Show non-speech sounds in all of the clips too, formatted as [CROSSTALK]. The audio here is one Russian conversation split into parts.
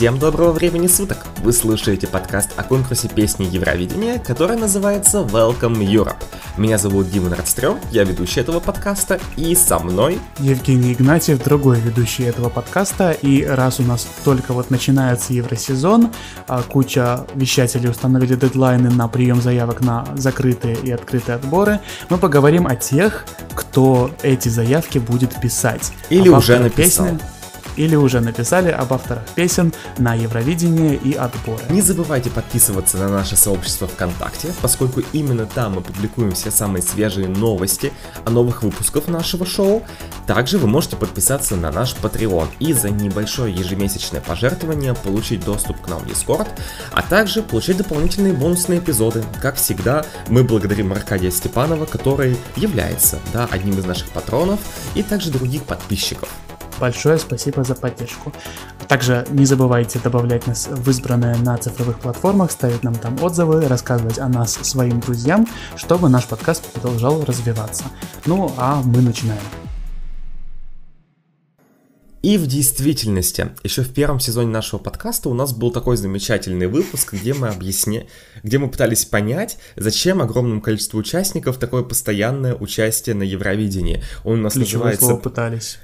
Всем доброго времени суток! Вы слушаете подкаст о конкурсе песни Евровидения, который называется Welcome Europe. Меня зовут Дима Нордстрём, я ведущий этого подкаста, и со мной... Евгений Игнатьев, другой ведущий этого подкаста, и раз у нас только вот начинается Евросезон, а куча вещателей установили дедлайны на прием заявок на закрытые и открытые отборы, мы поговорим о тех, кто эти заявки будет писать. Или уже написал. Песни, или уже написали об авторах песен на Евровидение и отборы. Не забывайте подписываться на наше сообщество ВКонтакте, поскольку именно там мы публикуем все самые свежие новости о новых выпусках нашего шоу. Также вы можете подписаться на наш Patreon и за небольшое ежемесячное пожертвование получить доступ к нам в Discord, а также получить дополнительные бонусные эпизоды. Как всегда, мы благодарим Аркадия Степанова, который является да, одним из наших патронов и также других подписчиков. Большое спасибо за поддержку. Также не забывайте добавлять нас в избранные на цифровых платформах, ставить нам там отзывы, рассказывать о нас своим друзьям, чтобы наш подкаст продолжал развиваться. Ну а мы начинаем. И в действительности, еще в первом сезоне нашего подкаста у нас был такой замечательный выпуск, где мы объясни... где мы пытались понять, зачем огромному количеству участников такое постоянное участие на Евровидении. Он у нас Ключевое называется... Пытались.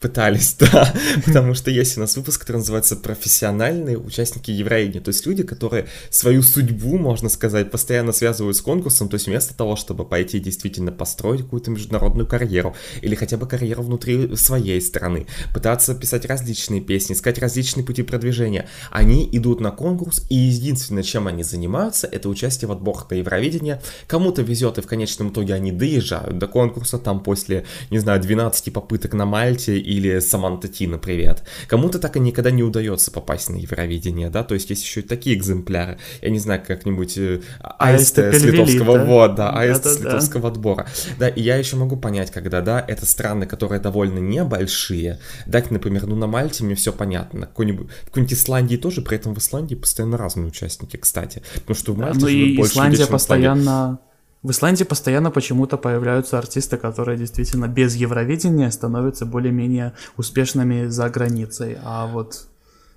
Пытались, [LAUGHS] да, потому что есть у нас выпуск, который называется «Профессиональные участники Евровидения», то есть люди, которые свою судьбу, можно сказать, постоянно связывают с конкурсом, то есть вместо того, чтобы пойти действительно построить какую-то международную карьеру или хотя бы карьеру внутри своей страны, пытаться писать различные песни, искать различные пути продвижения, они идут на конкурс, и единственное, чем они занимаются, это участие в отборах на Евровидение. Кому-то везет, и в конечном итоге они доезжают до конкурса, там после, не знаю, 12 попыток на Мальте или Саманта Тина, привет. Кому-то так и никогда не удается попасть на Евровидение, да, то есть есть еще и такие экземпляры. Я не знаю, как-нибудь э, аист с литовского, да? вот, да, аист да, да, с литовского да. отбора. Да, и я еще могу понять, когда, да, это страны, которые довольно небольшие, да, например, ну на Мальте мне все понятно, какой-нибудь, в какой-нибудь Исландии тоже, при этом в Исландии постоянно разные участники, кстати, потому что в Мальте да, ну и Исландия постоянно в Исландии постоянно почему-то появляются артисты, которые действительно без Евровидения становятся более-менее успешными за границей, а вот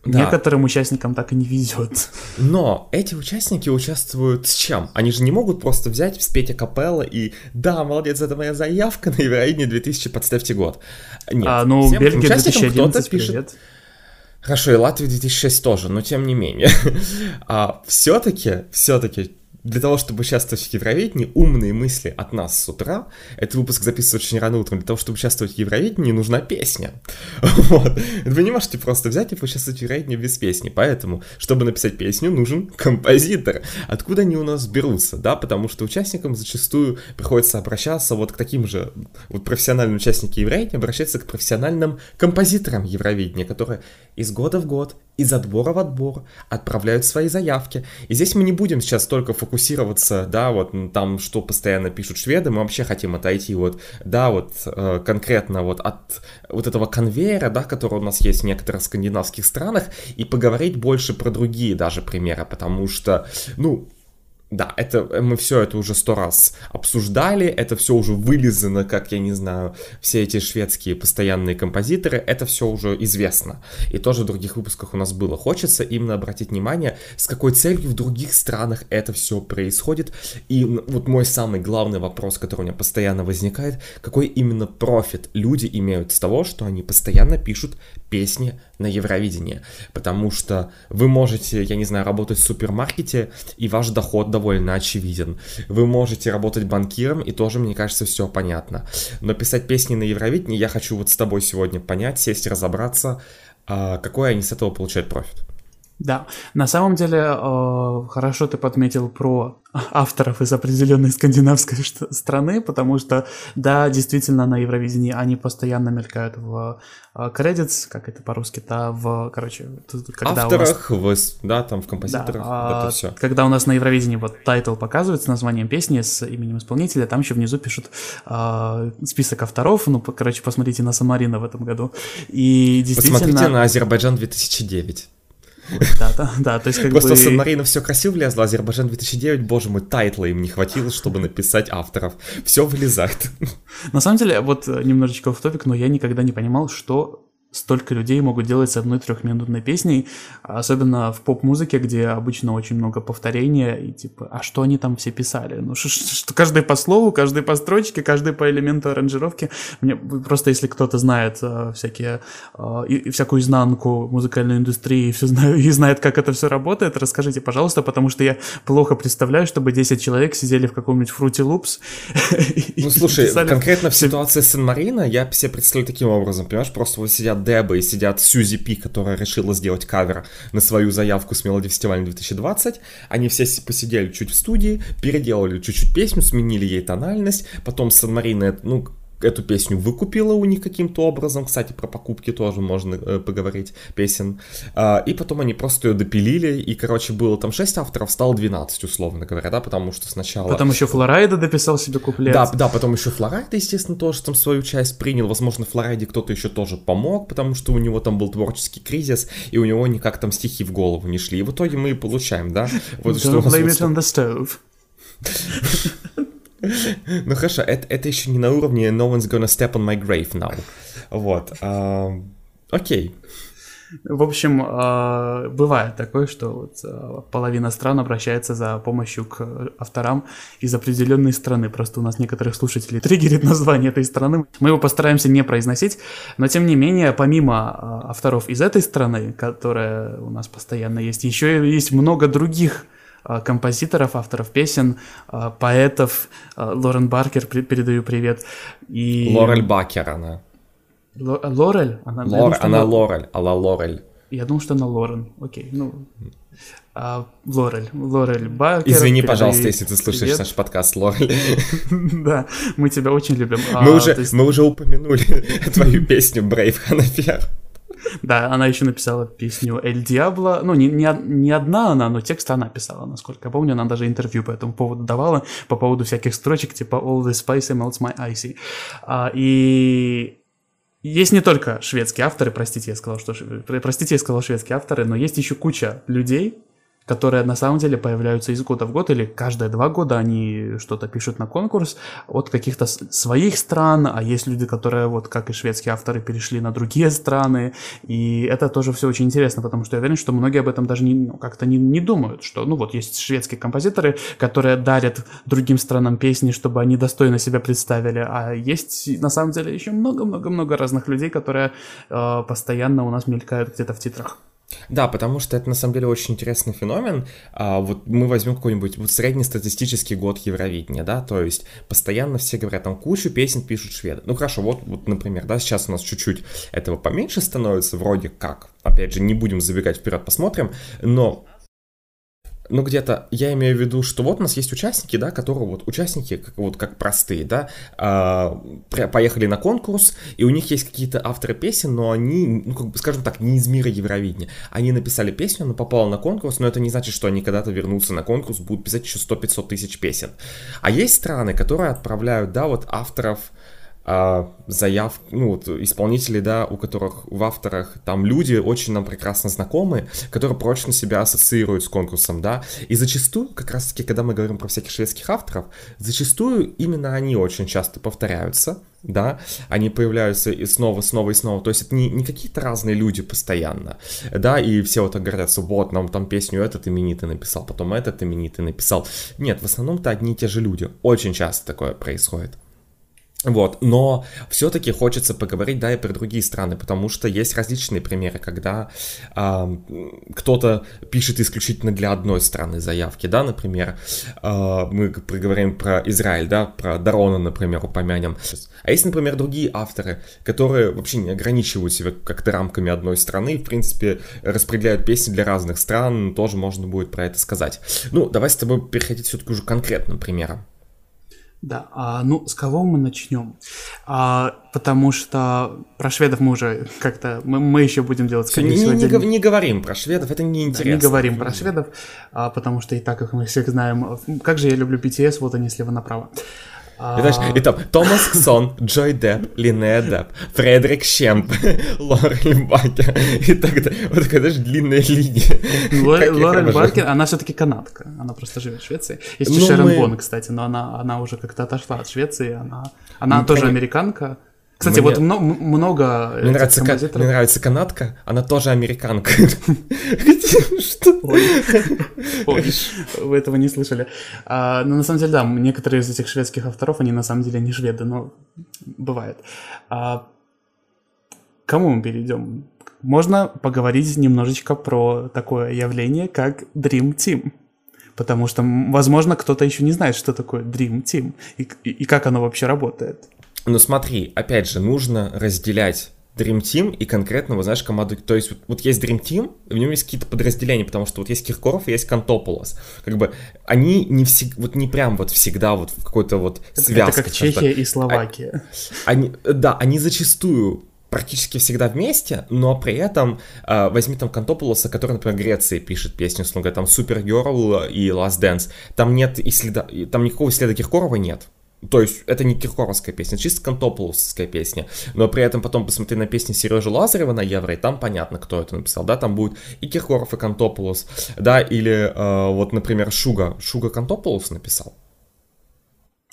да. некоторым участникам так и не везет. Но эти участники участвуют с чем? Они же не могут просто взять, спеть акапелла и «Да, молодец, это моя заявка на Евровидение 2000, подставьте год». Нет, а, ну, всем Бельгия 2011, пишет... Привет. Хорошо, и Латвия 2006 тоже, но тем не менее. [LAUGHS] а все-таки, все-таки для того, чтобы участвовать в Евровидении, умные мысли от нас с утра, этот выпуск записывать очень рано утром, для того, чтобы участвовать в Евровидении, нужна песня. [LAUGHS] Вот. Вы не можете просто взять и поучаствовать в Евровидении без песни, поэтому, чтобы написать песню, нужен композитор. Откуда они у нас берутся, да, потому что участникам зачастую приходится обращаться вот к таким же, вот профессиональным участникам Евровидения обращаться к профессиональным композиторам Евровидения, которые из года в год, из отбора в отбор отправляют свои заявки. И здесь мы не будем сейчас только фокусироваться, да, вот там, что постоянно пишут шведы, мы вообще хотим отойти вот, да, вот э, конкретно вот от вот этого конвейера, да, который у нас есть в некоторых скандинавских странах, и поговорить больше про другие даже примеры, потому что, ну, да, это мы все это уже сто раз обсуждали, это все уже вылизано, как я не знаю, все эти шведские постоянные композиторы, это все уже известно. И тоже в других выпусках у нас было. Хочется именно обратить внимание, с какой целью в других странах это все происходит. И вот мой самый главный вопрос, который у меня постоянно возникает, какой именно профит люди имеют с того, что они постоянно пишут песни на Евровидение. Потому что вы можете, я не знаю, работать в супермаркете, и ваш доход довольно очевиден. Вы можете работать банкиром, и тоже, мне кажется, все понятно. Но писать песни на Евровидении я хочу вот с тобой сегодня понять, сесть, разобраться, а, какой они с этого получают профит. Да, на самом деле э, хорошо ты подметил про авторов из определенной скандинавской [LAUGHS] страны, потому что, да, действительно, на Евровидении они постоянно мелькают в кредитс, как это по-русски, да, в, короче, когда Авторах, у нас... в, да, там в композиторах, да, это все. Когда у нас на Евровидении вот title показывается с названием песни, с именем исполнителя, там еще внизу пишут э, список авторов, ну, короче, посмотрите на Сан-Марино в этом году. И действительно... Посмотрите на Азербайджан 2009. Да, да, да, то есть как Просто бы... Сан-Марино все красиво влезло, Азербайджан 2009, боже мой, title а им не хватило, чтобы написать авторов. Все вылезает. На самом деле, вот немножечко offtopic, но я никогда не понимал, что столько людей могут делать с одной трехминутной песней, особенно в поп-музыке, где обычно очень много повторения, и типа, а что они там все писали? Ну, что, каждый по слову, каждый по строчке, каждый по элементу аранжировки. Мне просто, если кто-то знает э, всякие, э, и, и всякую изнанку музыкальной индустрии, и, все знаю, и знает, как это все работает, расскажите, пожалуйста, потому что я плохо представляю, чтобы 10 человек сидели в каком-нибудь Fruity Loops. [LAUGHS] Ну, слушай, конкретно в ситуации Сан-Марино я себе представляю таким образом, понимаешь, просто вот сидят Деба и сидят Сьюзи Пи, которая решила сделать кавер на свою заявку с Мелоди фестивалем 2020. Они все посидели чуть в студии, переделали чуть-чуть песню, сменили ей тональность, потом Сан Марина, ну, эту песню выкупила у них каким-то образом. Кстати, про покупки тоже можно э, поговорить, песен. А, и потом они просто ее допилили, и, короче, было там 6 авторов, стало 12, условно говоря, да, потому что сначала... Потом еще Флорайда дописал себе куплет. Да, да, потом еще Флорайда, естественно, тоже там свою часть принял. Возможно, Флорайде кто-то еще тоже помог, потому что у него там был творческий кризис, и у него никак там стихи в голову не шли. И в итоге мы и получаем, да? Вот что blame it on the stove. [LAUGHS] [LAUGHS] Ну хорошо, это, это еще не на уровне No one's gonna step on my grave now. Вот. Окей. В общем, а, бывает такое, что вот а, половина стран обращается за помощью к авторам из определенной страны. Просто у нас некоторых слушателей триггерит [LAUGHS] название этой страны. Мы его постараемся не произносить, но тем не менее, помимо а, авторов из этой страны, которая у нас постоянно есть, еще есть много других композиторов, авторов песен, поэтов. Лорен Баркер, передаю привет. И... Лорель Бакер она. Лорель? Она, Лор, думал, она Лорель, она Лорель. Я думал, что она Лорен. Окей, ну... А, Лорель, Лорель Бакер. Извини, пожалуйста, если ты слушаешь привет. наш подкаст, Лорель. [LAUGHS] Да, мы тебя очень любим. Мы, а, уже, есть... мы уже упомянули [LAUGHS] твою песню Brave Hanafer. [LAUGHS] Да, она еще написала песню «Эль Диабло». Ну, не, не, не одна она, но текст она писала, насколько я помню. Она даже интервью по этому поводу давала, по поводу всяких строчек, типа «All the spicy melts my icy». А, и есть не только шведские авторы, простите, я сказал, что простите, я сказал шведские авторы, но есть еще куча людей, которые на самом деле появляются из года в год или каждые два года они что-то пишут на конкурс от каких-то своих стран, а есть люди, которые вот как и шведские авторы перешли на другие страны, и это тоже все очень интересно, потому что я уверен, что многие об этом даже не, ну, как-то не, не думают, что ну вот есть шведские композиторы, которые дарят другим странам песни, чтобы они достойно себя представили, а есть на самом деле еще много-много-много разных людей, которые э, постоянно у нас мелькают где-то в титрах. Да, потому что это на самом деле очень интересный феномен. А, вот мы возьмем какой-нибудь вот среднестатистический год Евровидения, да, то есть постоянно все говорят, там кучу песен пишут шведы. Ну хорошо, вот, вот, например, да, сейчас у нас чуть-чуть этого поменьше становится, вроде как. Опять же, не будем забегать вперед, посмотрим, но ну, где-то я имею в виду, что вот у нас есть участники, да, которые вот участники, как, вот как простые, да, э, поехали на конкурс, и у них есть какие-то авторы песен, но они, ну, как бы, скажем так, не из мира Евровидения. Они написали песню, она попала на конкурс, но это не значит, что они когда-то вернутся на конкурс, будут писать еще 100-500 тысяч песен. А есть страны, которые отправляют, да, вот авторов а, заяв, ну, вот, исполнителей, да, у которых в авторах там люди очень нам прекрасно знакомы, которые прочно себя ассоциируют с конкурсом, да, и зачастую, как раз-таки, когда мы говорим про всяких шведских авторов, зачастую именно они очень часто повторяются, да, они появляются и снова, снова и снова, то есть это не, не какие-то разные люди постоянно, да, и все вот так гордятся, вот, нам там песню этот именитый написал, потом этот именитый написал, нет, в основном-то одни и те же люди, очень часто такое происходит. Вот, но все-таки хочется поговорить, да, и про другие страны, потому что есть различные примеры, когда э, кто-то пишет исключительно для одной страны заявки, да, например, э, мы проговорим про Израиль, да, про Дарона, например, упомянем. А есть, например, другие авторы, которые вообще не ограничивают себя как-то рамками одной страны, в принципе, распределяют песни для разных стран, тоже можно будет про это сказать. Ну, давай с тобой переходить все-таки уже конкретным примером. Да, а, ну с кого мы начнем? А, потому что про шведов мы уже как-то мы, мы еще будем делать. Все, не, не, не, не говорим про шведов, это не интересно. Да, не говорим про шведов, а, потому что и так как мы всех знаем, как же я люблю BTS, вот они слева направо. И, знаешь, и там Томас Ксон, Джой Депп, Линнея Депп, Фредерик Щемп, [LAUGHS] Лорель Бакер и так далее. Вот такая даже длинная линия. [LAUGHS] Лорель Бакер, она все-таки канадка, она просто живет в Швеции. Есть ну, Шерон мы... Бон, кстати, но она, она уже как-то отошла от Швеции, она, она ну, тоже американка. Кстати, мне... вот много... Мне нравится, мне нравится канадка, она тоже американка. Что? Вы этого не слышали. А, ну, на самом деле, да, некоторые из этих шведских авторов, они на самом деле не шведы, но бывает. А, кому мы перейдем? Можно поговорить немножечко про такое явление, как Dream Team. Потому что, возможно, кто-то еще не знает, что такое Dream Team и, и, и как оно вообще работает. Ну смотри, опять же, нужно разделять Dream Team и конкретно, вот знаешь, команду, то есть вот, вот есть Dream Team, в нем есть какие-то подразделения, потому что вот есть Киркоров и есть Кантополос. Как бы они не всегда, вот не прям вот всегда вот в какой-то вот связке. Это как Чехия и Словакия. Они, да, они зачастую практически всегда вместе, но при этом э, возьми там Кантополоса, который, например, Греции пишет песню, условно говоря, там Supergirl и Last Dance, там нет и следа, там никакого следа Киркорова нет. То есть это не киркоровская песня, чисто Кантополосская песня. Но при этом потом посмотри на песни Сережи Лазарева на Евро, и там понятно, кто это написал. Да, там будет и Киркоров, и Кантополос. Да, или э, вот, например, Шуга. Шуга Кантополос написал.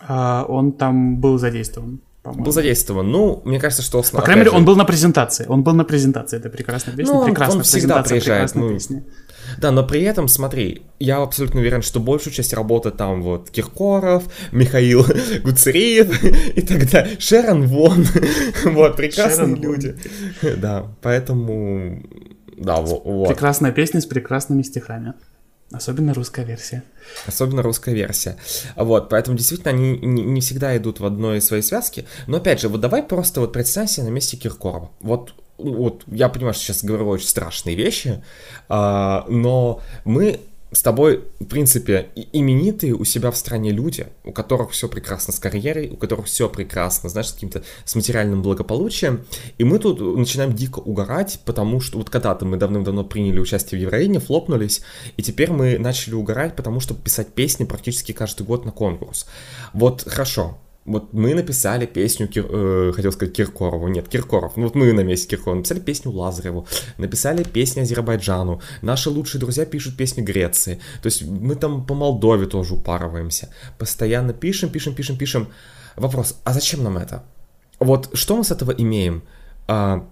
А, он там был задействован по-моему. Был задействован. Ну, мне кажется, что... По крайней мере, же... он был на презентации. Он был на презентации этой прекрасной песни. Ну, он, он всегда приезжает. Ну, песни. Да, но при этом, смотри, я абсолютно уверен, что большую часть работы там вот Киркоров, Михаил [LAUGHS] Гуцериев и так далее. Шерон Вон. [LAUGHS] вот, прекрасные Шерон люди. [LAUGHS] да, поэтому... Да, вот. Прекрасная песня с прекрасными стихами. Особенно русская версия. Особенно русская версия. Вот, поэтому действительно они не, не всегда идут в одной своей связке. Но опять же, вот давай просто вот представь себе на месте Киркорова. Вот, вот я понимаю, что сейчас говорю очень страшные вещи, а, но мы с тобой, в принципе, именитые у себя в стране люди, у которых все прекрасно с карьерой, у которых все прекрасно, знаешь, с каким-то с материальным благополучием. И мы тут начинаем дико угорать, потому что вот когда-то мы давным-давно приняли участие в Евровидении, флопнулись, и теперь мы начали угорать, потому что писать песни практически каждый год на конкурс. Вот хорошо, вот мы написали песню, Кир, э, хотел сказать Киркорову, нет, Киркоров, ну вот мы на месте Киркорова, написали песню Лазареву, написали песню Азербайджану, наши лучшие друзья пишут песни Греции, то есть мы там по Молдове тоже упарываемся, постоянно пишем, пишем, пишем, пишем. Вопрос, а зачем нам это? Вот что мы с этого имеем? А,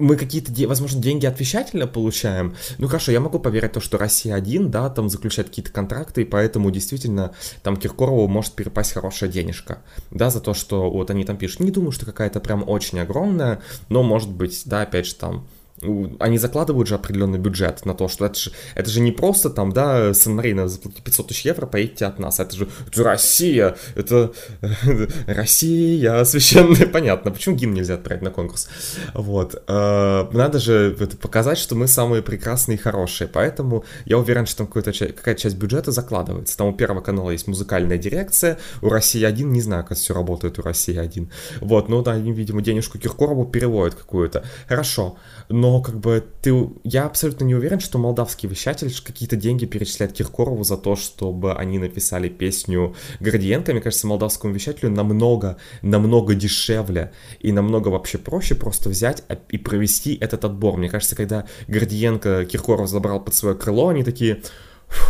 мы какие-то, возможно, деньги от получаем. Ну хорошо, я могу поверить то, что Россия один, да, там заключает какие-то контракты, и поэтому действительно там Киркорову может перепасть хорошая денежка, да, за то, что вот они там пишут. Не думаю, что какая-то прям очень огромная, но может быть, да, опять же там они закладывают же определенный бюджет на то, что это же, это же не просто там, да, Сан-Марино, заплатите 500 тысяч евро, поедете от нас, это же это Россия, это [LAUGHS] Россия, священная, [LAUGHS] понятно, почему гимн нельзя отправить на конкурс, вот, э, надо же показать, что мы самые прекрасные и хорошие, поэтому я уверен, что там какая-то часть бюджета закладывается, там у Первого канала есть музыкальная дирекция, у России один, не знаю, как все работает у России один, вот, ну, да, они, видимо, денежку Киркорову переводят какую-то, хорошо, но но как бы ты... Я абсолютно не уверен, что молдавский вещатель какие-то деньги перечисляет Киркорову за то, чтобы они написали песню Гордиенко. Мне кажется, молдавскому вещателю намного, намного дешевле и намного вообще проще просто взять и провести этот отбор. Мне кажется, когда Гордиенко Киркоров забрал под свое крыло, они такие...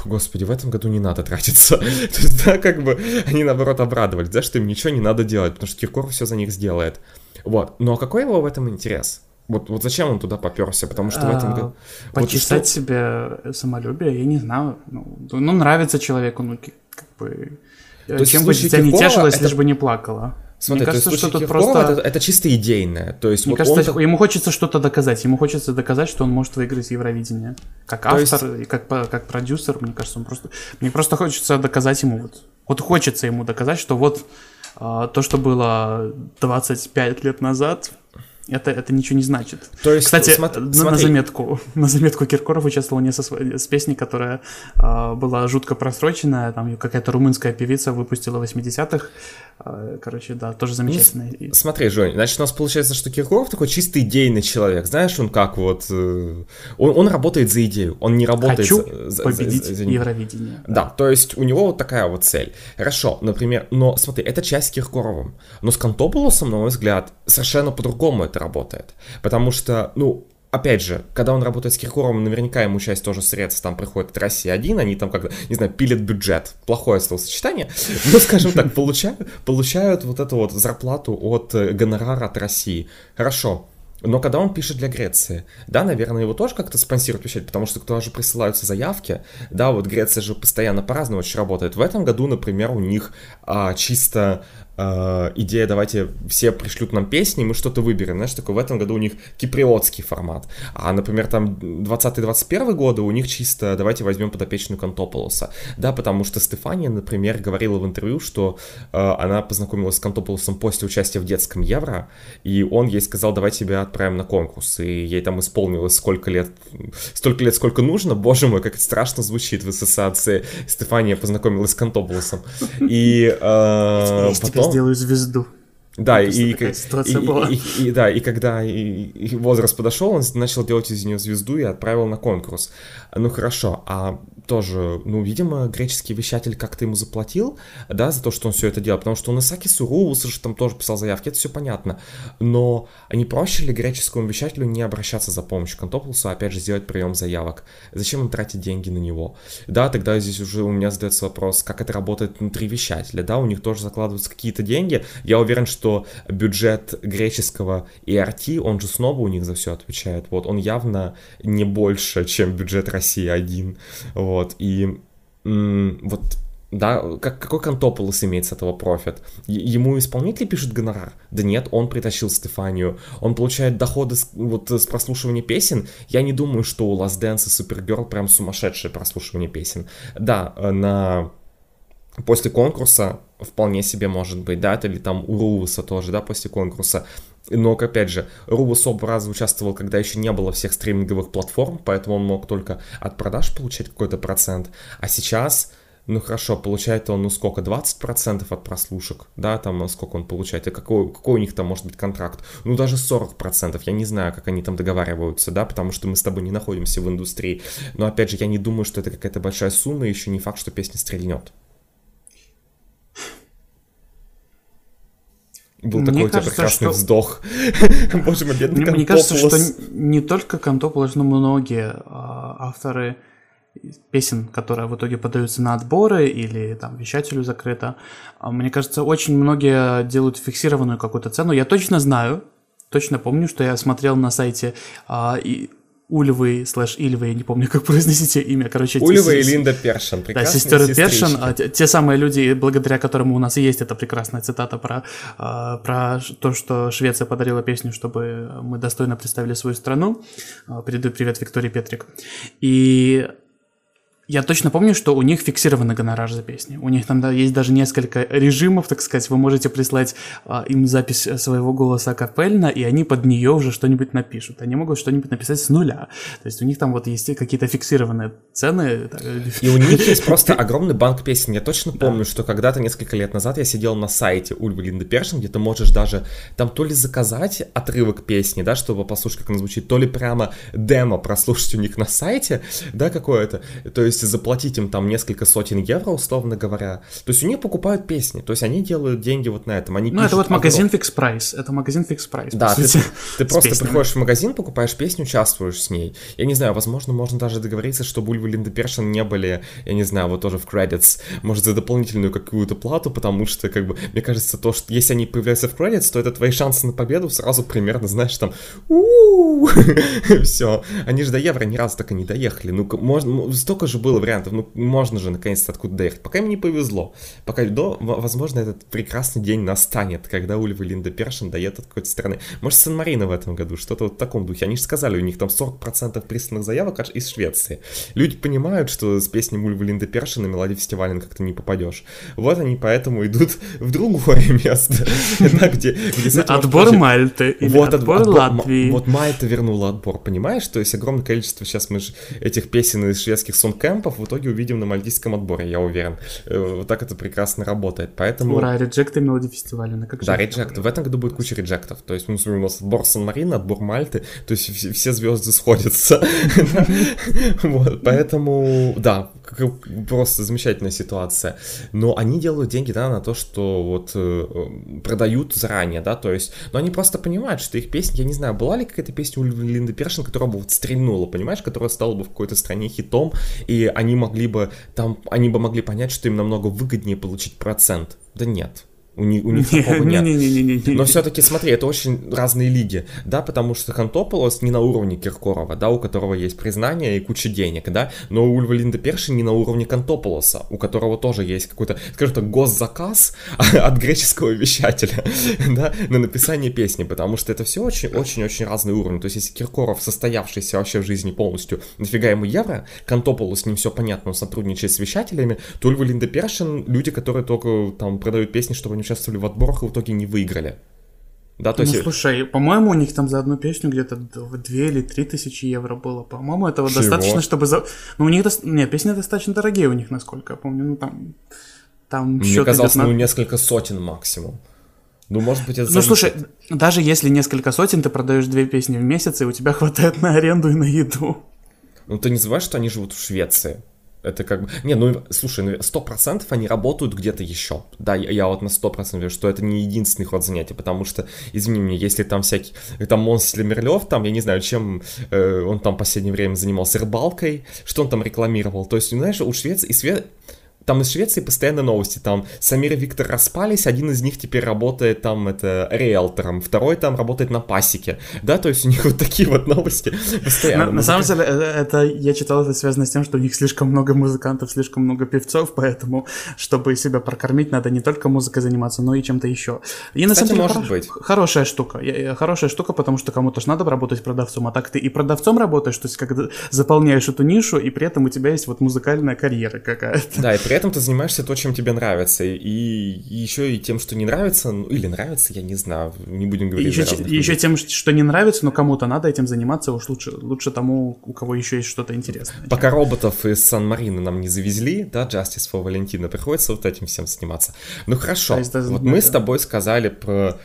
Господи, в этом году не надо тратиться. [LAUGHS] То есть, да, как бы они наоборот обрадовались, да, что им ничего не надо делать, потому что Киркоров все за них сделает. Вот. Но какой его в этом интерес? Вот, вот зачем он туда поперся? Потому что в этом году... Почесать вот что... себе самолюбие, я не знаю. Ну, ну нравится человеку, ну, как бы... То Чем бы тебя не тешилось, это... лишь бы не плакала. Смотри, Мне кажется, что тут просто... Это, это чисто идейное. То есть, Мне вот кажется, он... ему хочется что-то доказать. Ему хочется доказать, что он может выиграть Евровидение. Как автор есть... и как, как продюсер, мне кажется, он просто... Мне просто хочется доказать ему вот... Вот хочется ему доказать, что вот а, то, что было 25 лет назад, это, это ничего не значит. То есть, Кстати, смотри, на, [LAUGHS] на заметку, на заметку Киркоров участвовал не со, с песней, которая э, была жутко просроченная, там какая-то румынская певица выпустила в 80-х, э, короче, да, тоже замечательная. Ну, смотри, Жень, значит, у нас получается, что Киркоров такой чисто идейный человек, знаешь, он как вот, э, он, он работает за идею, он не работает Хочу за, победить за, за, за... Евровидение. Да, то есть у него вот такая вот цель. Хорошо, например, но смотри, это часть с Киркоровым, но с Кантополосом, на мой взгляд, совершенно по-другому это работает. Потому что, ну, опять же, когда он работает с Киркоровым, наверняка ему часть тоже средств там приходит от России один, они там как-то, не знаю, пилят бюджет. Плохое словосочетание. [LAUGHS] Но, скажем так, получают, получают вот эту вот зарплату от э, гонорара от России. Хорошо. Но когда он пишет для Греции, да, наверное, его тоже как-то спонсируют печать, потому что туда же присылаются заявки, да, вот Греция же постоянно по-разному очень работает. В этом году, например, у них а, чисто э, идея, давайте все пришлют нам песни, мы что-то выберем, знаешь, такой в этом году у них киприотский формат, а, например, там 20-21 годы у них чисто давайте возьмем подопечную Кантополоса, да, потому что Стефания, например, говорила в интервью, что э, она познакомилась с Кантополосом после участия в детском Евро, и он ей сказал, давай тебя отправим на конкурс, и ей там исполнилось сколько лет, столько лет, сколько нужно, боже мой, как это страшно звучит в ассоциации. Стефания познакомилась с Кантополосом, и э, потом сделаю звезду. Да, и, и, и, и, и, да, и когда и, и возраст подошел, он начал делать из нее звезду и отправил на конкурс. Ну хорошо, а тоже, ну, видимо, греческий вещатель как-то ему заплатил, да, за то, что он все это делал, потому что он Исаки Сурус же там тоже писал заявки, это все понятно, но не проще ли греческому вещателю не обращаться за помощью к Антополусу, а опять же сделать прием заявок? Зачем им тратить деньги на него? Да, тогда здесь уже у меня задается вопрос, как это работает внутри вещателя, да, у них тоже закладываются какие-то деньги, я уверен, что бюджет греческого ERT, он же снова у них за все отвечает, вот, он явно не больше, чем бюджет России один, вот, вот, и вот да, как, какой Кантополос имеет с этого профит? Ему исполнитель пишет гонорар? Да нет, он притащил Стефанию. Он получает доходы с, вот, с прослушивания песен. Я не думаю, что у Last Dance и Supergirl прям сумасшедшее прослушивание песен. Да, на после конкурса вполне себе может быть, да, или там у Рувуса тоже, да, после конкурса но, опять же, оба раза участвовал, когда еще не было всех стриминговых платформ, поэтому он мог только от продаж получать какой-то процент. А сейчас, ну хорошо, получает он, ну сколько, 20% от прослушек, да, там сколько он получает, и какой, какой у них там может быть контракт? Ну даже 40%, я не знаю, как они там договариваются, да, потому что мы с тобой не находимся в индустрии. Но опять же, я не думаю, что это какая-то большая сумма, и еще не факт, что песня стрельнет. Был Мне такой кажется, у тебя прекрасный что... вздох. [LAUGHS] Боже мой, бедный Мне, мне кажется, что не только Кантополос, но многие а, авторы песен, которые в итоге подаются на отборы или там вещателю закрыто. А, мне кажется, очень многие делают фиксированную какую-то цену. Я точно знаю, точно помню, что я смотрел на сайте а, и Ульвы слэш Ильвы, я не помню, как произносите имя, короче. Ульва и Линда Першин, Да, сестеры Першин, а, те, те самые люди, благодаря которым у нас есть эта прекрасная цитата про, а, про то, что Швеция подарила песню, чтобы мы достойно представили свою страну. А, передаю привет Виктории Петрик. И я точно помню, что у них фиксированный гонорар за песни. У них там да, есть даже несколько режимов, так сказать. Вы можете прислать а, им запись своего голоса капельно, и они под нее уже что-нибудь напишут. Они могут что-нибудь написать с нуля. То есть у них там вот есть какие-то фиксированные цены. И у них есть [LAUGHS] просто огромный банк песен. Я точно помню, что когда-то несколько лет назад я сидел на сайте Ульвы Линды Першин, где ты можешь даже там то ли заказать отрывок песни, да, чтобы послушать, как она звучит, то ли прямо демо прослушать у них на сайте, да, какое-то. То есть есть заплатить им там несколько сотен евро, условно говоря. То есть у них покупают песни, то есть они делают деньги вот на этом. Они ну, это вот магазин Fix Price, это магазин Fix Price. Да, ты, [LAUGHS] ты просто песнями. приходишь в магазин, покупаешь песню, участвуешь с ней. Я не знаю, возможно, можно даже договориться, чтобы Ульва и Линда Першин не были, я не знаю, вот тоже в credits, может, за дополнительную какую-то плату, потому что, как бы, мне кажется, то, что если они появляются в credits, то это твои шансы на победу сразу примерно, знаешь, там, [LAUGHS] все. Они же до евро ни разу так и не доехали. Ну, можно, столько же было было вариантов, ну, можно же наконец-то откуда доехать. Пока им не повезло. Пока, до, возможно, этот прекрасный день настанет, когда Ульва и Линда Першин доедут от какой-то страны. Может, Сан-Марино в этом году, что-то вот в таком духе. Они же сказали, у них там 40% присланных заявок аж из Швеции. Люди понимают, что с песней Ульва и Линда Першин на мелодии фестиваля как-то не попадешь. Вот они поэтому идут [LAUGHS] в другое место. [LAUGHS] где, Отбор Мальты вот, отбор Латвии. Вот Мальта вернула отбор, понимаешь? То есть огромное количество сейчас мы же этих песен из шведских сонгкэмпов темпов в итоге увидим на мальдийском отборе, я уверен. Э, вот так это прекрасно работает, поэтому... Ура, реджекты мелоди фестиваля, на как Да, реджекты. В этом году будет куча реджектов. То есть мы у нас отбор Сан-Марина, отбор Мальты, то есть все звезды сходятся. [LAUGHS] Вот, поэтому, да, просто замечательная ситуация. Но они делают деньги, да, на то, что вот э, продают заранее, да, то есть, но они просто понимают, что их песня, я не знаю, была ли какая-то песня у Линды Першин, которая бы вот стрельнула, понимаешь, которая стала бы в какой-то стране хитом, и они могли бы там, они бы могли понять, что им намного выгоднее получить процент. Да нет. У, них, у них такого нет. Не, не, не, не, Но все-таки, смотри, это очень разные лиги, да, потому что Хантополос не на уровне Киркорова, да, у которого есть признание и куча денег, да, но у Линда Перши не на уровне Кантополоса, у которого тоже есть какой-то, скажем так, госзаказ [LAUGHS] от греческого вещателя, [LAUGHS] да, на написание песни, потому что это все очень-очень-очень разные уровни. То есть, если Киркоров, состоявшийся вообще в жизни полностью, нафига ему евро, Кантополос, с ним все понятно, он сотрудничает с вещателями, то Линда Першин люди, которые только там продают песни, чтобы они участвовали в отборах и в итоге не выиграли. Да, то ну, есть... слушай, по-моему, у них там за одну песню где-то 2 или 3 тысячи евро было. По-моему, этого Чего? достаточно, чтобы... За... Ну, у них... До... Нет, песни достаточно дорогие у них, насколько я помню. Ну, там... Там Мне казалось, на... ну, несколько сотен максимум. Ну, может быть, это... Ну, слушай, даже если несколько сотен, ты продаешь две песни в месяц, и у тебя хватает на аренду и на еду. Ну, ты не забываешь, что они живут в Швеции. Это как бы... Не, ну, слушай, ну, сто процентов они работают где-то еще. Да, я, я вот на сто процентов верю, что это не единственный ход занятия, потому что, извини меня, если там всякий... Там Монстр Мерлев, там, я не знаю, чем э, он там в последнее время занимался, рыбалкой, что он там рекламировал. То есть, знаешь, у Швеции... И Све там из Швеции постоянно новости, там Самир и Виктор распались, один из них теперь работает там, это, риэлтором, второй там работает на пасеке, да, то есть у них вот такие вот новости постоянно. На, на самом деле, э, это, я читал, это связано с тем, что у них слишком много музыкантов, слишком много певцов, [LAUGHS] поэтому, чтобы себя прокормить, надо не только музыкой заниматься, но и чем-то еще. И на Кстати, самом деле, может хорош, быть. хорошая штука, хорошая штука, потому что кому-то же надо работать продавцом, а так ты и продавцом работаешь, то есть когда заполняешь эту нишу, и при этом у тебя есть вот музыкальная карьера какая-то. Да, и при этом ты занимаешься то, чем тебе нравится, и, и еще и тем, что не нравится, ну, или нравится, я не знаю, не будем говорить. Еще, еще тем, что не нравится, но кому-то надо этим заниматься, уж лучше, лучше тому, у кого еще есть что-то интересное. Пока роботов из Сан-Марина нам не завезли, да, Justice for Valentina, приходится вот этим всем заниматься. Ну хорошо, вот мы с тобой сказали про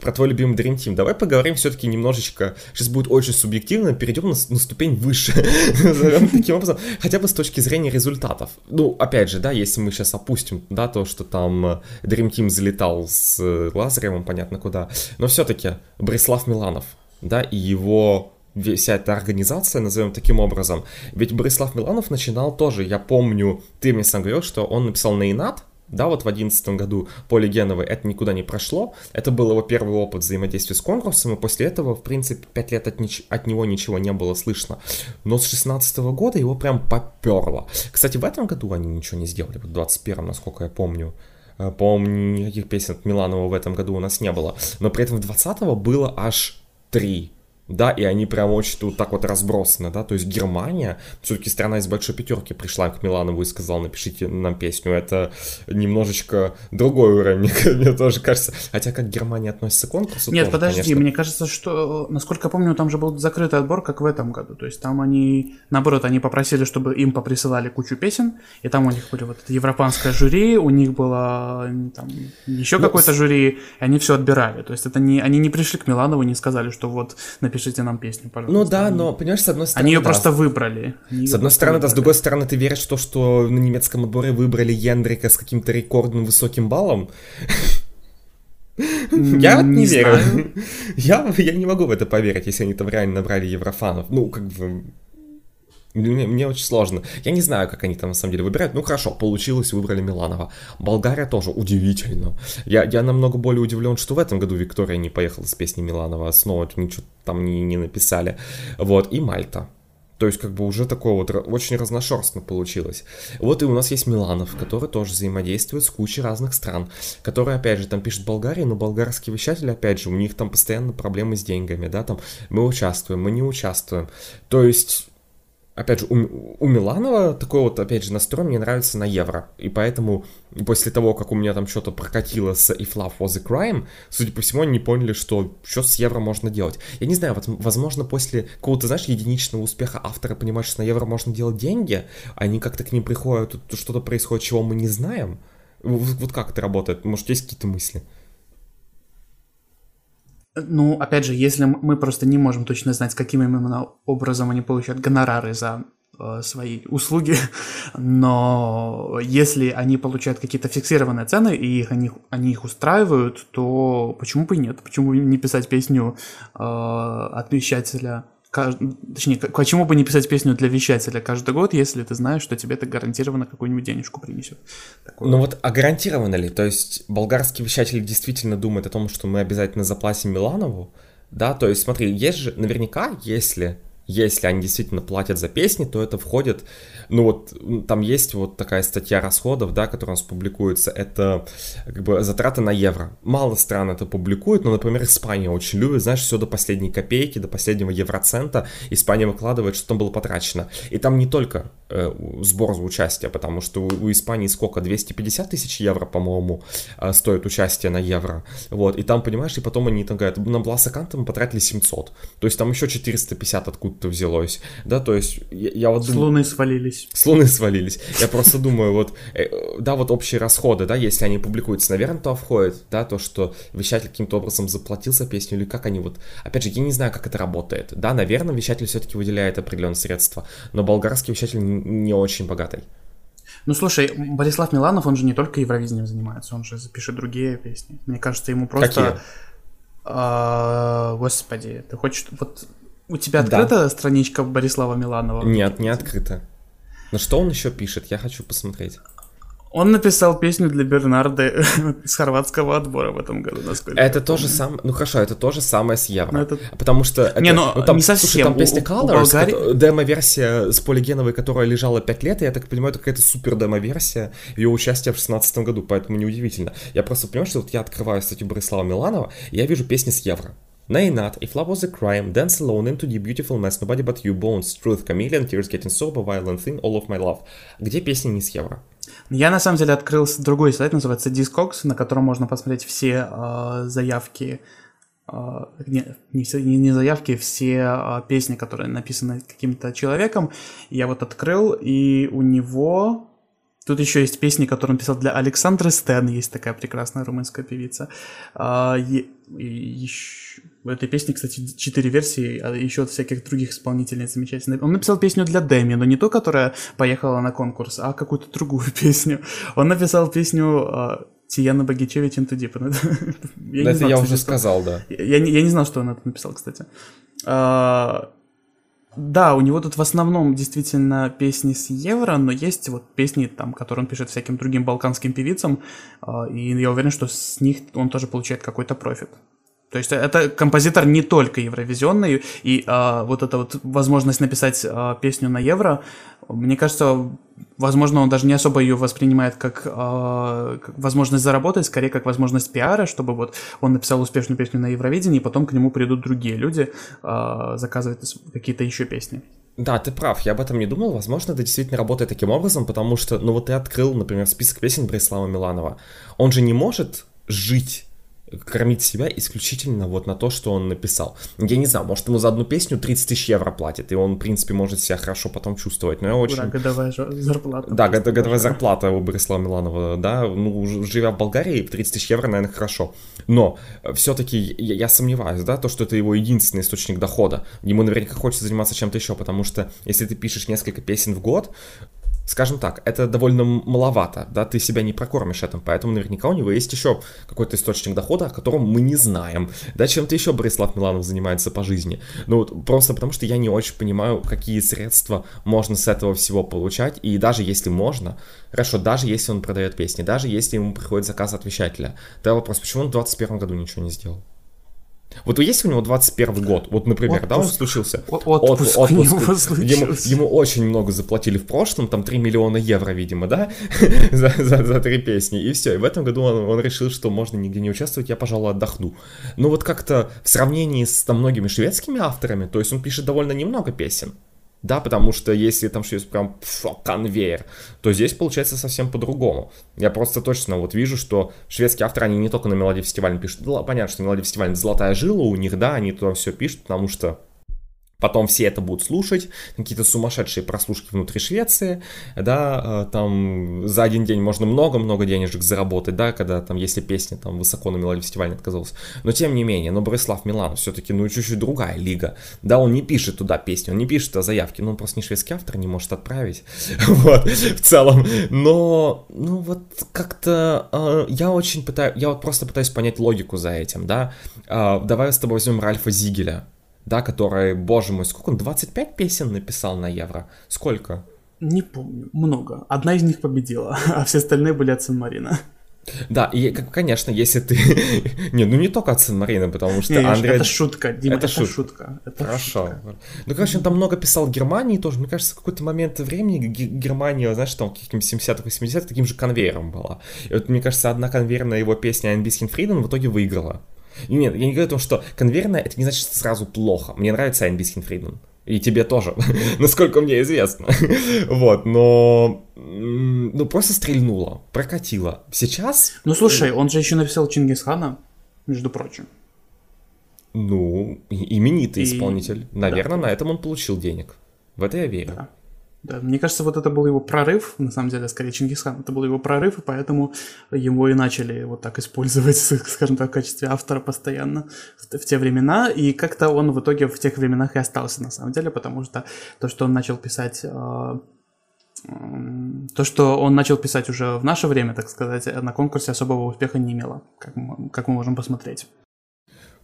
про твой любимый Dream Team. Давай поговорим все-таки немножечко, сейчас будет очень субъективно, перейдем на, на ступень выше, [LAUGHS] таким образом, хотя бы с точки зрения результатов. Ну, опять же, да, если мы сейчас опустим, да, то, что там э, Dream Team залетал с э, Лазаревым, понятно куда, но все-таки Борислав Миланов, да, и его вся эта организация, назовем таким образом. Ведь Борислав Миланов начинал тоже, я помню, ты мне сам говорил, что он написал на инат, да, вот в одиннадцатом году Поле Геновой это никуда не прошло. Это был его первый опыт взаимодействия с конкурсом, и после этого, в принципе, пять лет от, нич- от него ничего не было слышно. Но с шестнадцатого года его прям поперло. Кстати, в этом году они ничего не сделали, в 21-м, насколько я помню. Э, по-моему, никаких песен от Миланова в этом году у нас не было. Но при этом в 20-го было аж три да, и они прям очень тут так вот разбросаны, да, то есть Германия, все-таки страна из большой пятерки пришла к Миланову и сказала, напишите нам песню, это немножечко другой уровень, [LAUGHS] мне тоже кажется, хотя как Германия относится к конкурсу, Нет, тоже, подожди, конечно... мне кажется, что, насколько я помню, там же был закрытый отбор, как в этом году, то есть там они, наоборот, они попросили, чтобы им поприсылали кучу песен, и там у них были вот это европейское жюри, у них было там еще ну, какое-то жюри, и они все отбирали, то есть это не, они не пришли к Миланову и не сказали, что вот напишите напишите нам песню, пожалуйста. Ну да, но, понимаешь, с одной стороны... Они ее да. просто выбрали. Они с одной стороны, да, с другой стороны, ты веришь в то, что на немецком отборе выбрали Яндрика с каким-то рекордным высоким баллом? Я не верю. Я, я не могу в это поверить, если они там реально набрали еврофанов. Ну, как бы, мне, мне очень сложно. Я не знаю, как они там на самом деле выбирают. Ну хорошо, получилось, выбрали Миланова. Болгария тоже удивительно. Я, я намного более удивлен, что в этом году Виктория не поехала с песней Миланова. Снова ничего там не, не написали. Вот, и Мальта. То есть, как бы уже такое вот очень разношерстно получилось. Вот и у нас есть Миланов, который тоже взаимодействует с кучей разных стран, который, опять же, там пишет Болгарии, но болгарские вещатели, опять же, у них там постоянно проблемы с деньгами, да, там мы участвуем, мы не участвуем. То есть, опять же, у, у Миланова такой вот, опять же, настрой мне нравится на евро. И поэтому после того, как у меня там что-то прокатило с If Love Was a Crime, судя по всему, они не поняли, что что с евро можно делать. Я не знаю, вот, возможно, после какого-то, знаешь, единичного успеха автора понимают, что на евро можно делать деньги, они как-то к ним приходят, что-то происходит, чего мы не знаем. Вот, вот как это работает? Может, есть какие-то мысли? Ну, опять же, если мы просто не можем точно знать, каким именно образом они получают гонорары за э, свои услуги, [LAUGHS] но если они получают какие-то фиксированные цены и их, они, они их устраивают, то почему бы и нет? Почему не писать песню э, от вещателя? Точнее, почему бы не писать песню для вещателя каждый год, если ты знаешь, что тебе это гарантированно какую-нибудь денежку принесет? Такое. Ну вот, а гарантированно ли? То есть болгарский вещатель действительно думает о том, что мы обязательно заплатим Миланову? Да, то есть смотри, есть же наверняка, если если они действительно платят за песни, то это входит, ну вот, там есть вот такая статья расходов, да, которая у нас публикуется, это как бы затраты на евро. Мало стран это публикует, но, например, Испания очень любит, знаешь, все до последней копейки, до последнего евроцента Испания выкладывает, что там было потрачено. И там не только э, сбор за участие, потому что у, у Испании сколько, 250 тысяч евро, по-моему, э, стоит участие на евро, вот, и там, понимаешь, и потом они там говорят, на Бласаканта мы потратили 700, то есть там еще 450 откуда откуда-то взялось, да, то есть я, я вот... С луны свалились. С луны свалились. Я просто думаю, вот, э, да, вот общие расходы, да, если они публикуются, наверное, то входит, да, то, что вещатель каким-то образом заплатил за песню, или как они вот... Опять же, я не знаю, как это работает, да, наверное, вещатель все-таки выделяет определенные средства, но болгарский вещатель не очень богатый. Ну, слушай, Борислав Миланов, он же не только Евровидением занимается, он же запишет другие песни. Мне кажется, ему просто... Какие? А, господи, ты хочешь... Вот у тебя открыта да. страничка Борислава Миланова? Нет, не открыта. Но что он еще пишет? Я хочу посмотреть. Он написал песню для Бернарды [LAUGHS] из хорватского отбора в этом году, насколько Это то же самое, ну хорошо, это то же самое с Евро. Ну, это... Потому что... Это, не, но ну, там, не совсем. Слушай, там песня Colors, Болгари... демо-версия с полигеновой, которая лежала 5 лет, и я так понимаю, это какая-то супер демо-версия ее участия в 16 году, поэтому неудивительно. Я просто понимаю, что вот я открываю статью Борислава Миланова, и я вижу песни с Евро. Nay not, if love was a crime, dance alone into the beautiful mess, nobody but you, bones, truth, chameleon, tears getting sober, violent thing, all of my love. Где песни не с евро? Я на самом деле открыл другой сайт, называется Discogs, на котором можно посмотреть все э, заявки, э, не, не, не заявки, все э, песни, которые написаны каким-то человеком. Я вот открыл, и у него Тут еще есть песни, которые он писал для Александры Стэн, есть такая прекрасная румынская певица. А, и еще... В этой песне, кстати, четыре версии, а еще от всяких других исполнителей замечательных. Он написал песню для Дэми, но не ту, которая поехала на конкурс, а какую-то другую [LAUGHS] песню. Он написал песню uh, Тияна Багичевич Into Deep. [LAUGHS] я это знал, я кстати, уже сказал, да. Я, я, я не знал, что он это написал, кстати. Uh, да, у него тут в основном действительно песни с евро, но есть вот песни, там, которые он пишет всяким другим балканским певицам, а, и я уверен, что с них он тоже получает какой-то профит. То есть это композитор не только евровизионный, и а, вот эта вот возможность написать а, песню на евро, мне кажется, возможно, он даже не особо ее воспринимает как, а, как возможность заработать, скорее как возможность пиара, чтобы вот он написал успешную песню на Евровидении, и потом к нему придут другие люди а, заказывать какие-то еще песни. Да, ты прав, я об этом не думал. Возможно, это действительно работает таким образом, потому что, ну вот ты открыл, например, список песен Борислава Миланова. Он же не может жить кормить себя исключительно вот на то, что он написал. Я не знаю, может ему за одну песню 30 тысяч евро платит, и он, в принципе, может себя хорошо потом чувствовать, но я очень... Да, годовая зарплата. Да, год, годовая зарплата у Борислава Миланова, да, ну, живя в Болгарии, 30 тысяч евро, наверное, хорошо. Но все-таки я, я сомневаюсь, да, то, что это его единственный источник дохода. Ему наверняка хочется заниматься чем-то еще, потому что если ты пишешь несколько песен в год, скажем так, это довольно маловато, да, ты себя не прокормишь этим, поэтому наверняка у него есть еще какой-то источник дохода, о котором мы не знаем, да, чем-то еще Борислав Миланов занимается по жизни, ну вот просто потому что я не очень понимаю, какие средства можно с этого всего получать, и даже если можно, хорошо, даже если он продает песни, даже если ему приходит заказ от вещателя, то вопрос, почему он в 2021 году ничего не сделал? Вот есть у него 21 год, вот, например, отпуск. да, он случился. Отпуск, отпуск, отпуск. Ему, ему очень много заплатили в прошлом, там 3 миллиона евро, видимо, да, [LAUGHS] за, за, за три песни, и все. И в этом году он, он решил, что можно нигде не участвовать, я, пожалуй, отдохну. Ну вот как-то в сравнении с там, многими шведскими авторами, то есть он пишет довольно немного песен, да, потому что если там что-то прям фу, конвейер, то здесь получается совсем по-другому. Я просто точно вот вижу, что шведские авторы, они не только на мелодии фестиваля пишут, понятно, что мелодия фестиваля золотая жила у них, да, они туда все пишут, потому что Потом все это будут слушать, какие-то сумасшедшие прослушки внутри Швеции, да, э, там за один день можно много-много денежек заработать, да, когда там, если песня там высоко на мелодии отказалась. Но тем не менее, но Борислав Милан все-таки, ну, чуть-чуть другая лига. Да, он не пишет туда песни, он не пишет туда заявки, но он просто не шведский автор, не может отправить, [LAUGHS] вот, в целом. Но, ну, вот как-то э, я очень пытаюсь, я вот просто пытаюсь понять логику за этим, да. Э, давай с тобой возьмем Ральфа Зигеля, да, который, боже мой, сколько он, 25 песен написал на Евро? Сколько? Не помню, много. Одна из них победила, [LAUGHS] а все остальные были от Сан-Марина. Да, и, конечно, если ты... [LAUGHS] не, ну не только от Сан-Марина, потому что не, Андрей... Это шутка, Дима, это, это шут... шутка. Это Хорошо. Шутка. Ну, короче, он там много писал Германии тоже. Мне кажется, в какой-то момент времени Германия, знаешь, там каких-нибудь 70-х, 80-х таким же конвейером была. И вот, мне кажется, одна конвейерная его песня «Ein bisschen Frieden» в итоге выиграла. Нет, я не говорю о том, что конвейерная, это не значит, сразу плохо. Мне нравится Айн Фридман. И тебе тоже, [LAUGHS] насколько мне известно. [LAUGHS] вот, но... Ну, просто стрельнуло, прокатило. Сейчас... Ну, слушай, он же еще написал Чингисхана, между прочим. Ну, именитый и... исполнитель. Наверное, да. на этом он получил денег. В это я верю. Да. Да, мне кажется, вот это был его прорыв, на самом деле, скорее Чингисхан, это был его прорыв, и поэтому его и начали вот так использовать, [LAUGHS] скажем так, в качестве автора постоянно в, в те времена, и как-то он в итоге в тех временах и остался, на самом деле, потому что то, что он начал писать... Э, то, что он начал писать уже в наше время, так сказать, на конкурсе особого успеха не имело, как мы, как мы можем посмотреть.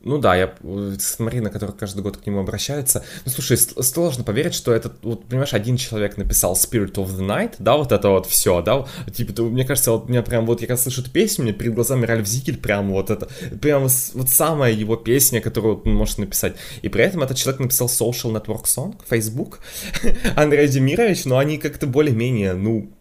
Ну да, я смотри, на который каждый год к нему обращается. Ну слушай, сложно поверить, что этот, вот, понимаешь, один человек написал Spirit of the Night, да, вот это вот все, да, типа, то, мне кажется, вот меня прям, вот я когда слышу эту песню, мне перед глазами Ральф Зигель прям вот это, прям вот самая его песня, которую он может написать. И при этом этот человек написал Social Network Song, Facebook, [LAUGHS] Андрей Демирович, но они как-то более-менее, ну,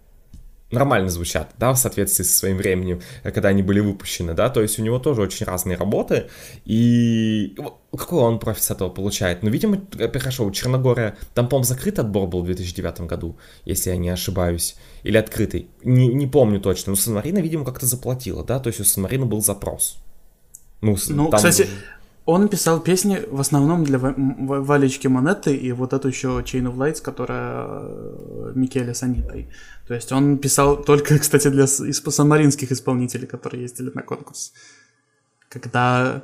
нормально звучат, да, в соответствии со своим временем, когда они были выпущены, да, то есть у него тоже очень разные работы, и какой он профит с этого получает? Ну, видимо, хорошо, у Черногория, там, по-моему, закрытый отбор был в 2009 году, если я не ошибаюсь, или открытый, не, не помню точно, но Сан-Марина, видимо, как-то заплатила, да, то есть у Сан-Марина был запрос. Ну, ну там... кстати, он писал песни в основном для Валечки Монеты и вот эту еще Chain of Lights, которая э, Микеле с. То есть он писал только, [LAUGHS] кстати, для санмаринских исполнителей, которые ездили на конкурс. Когда,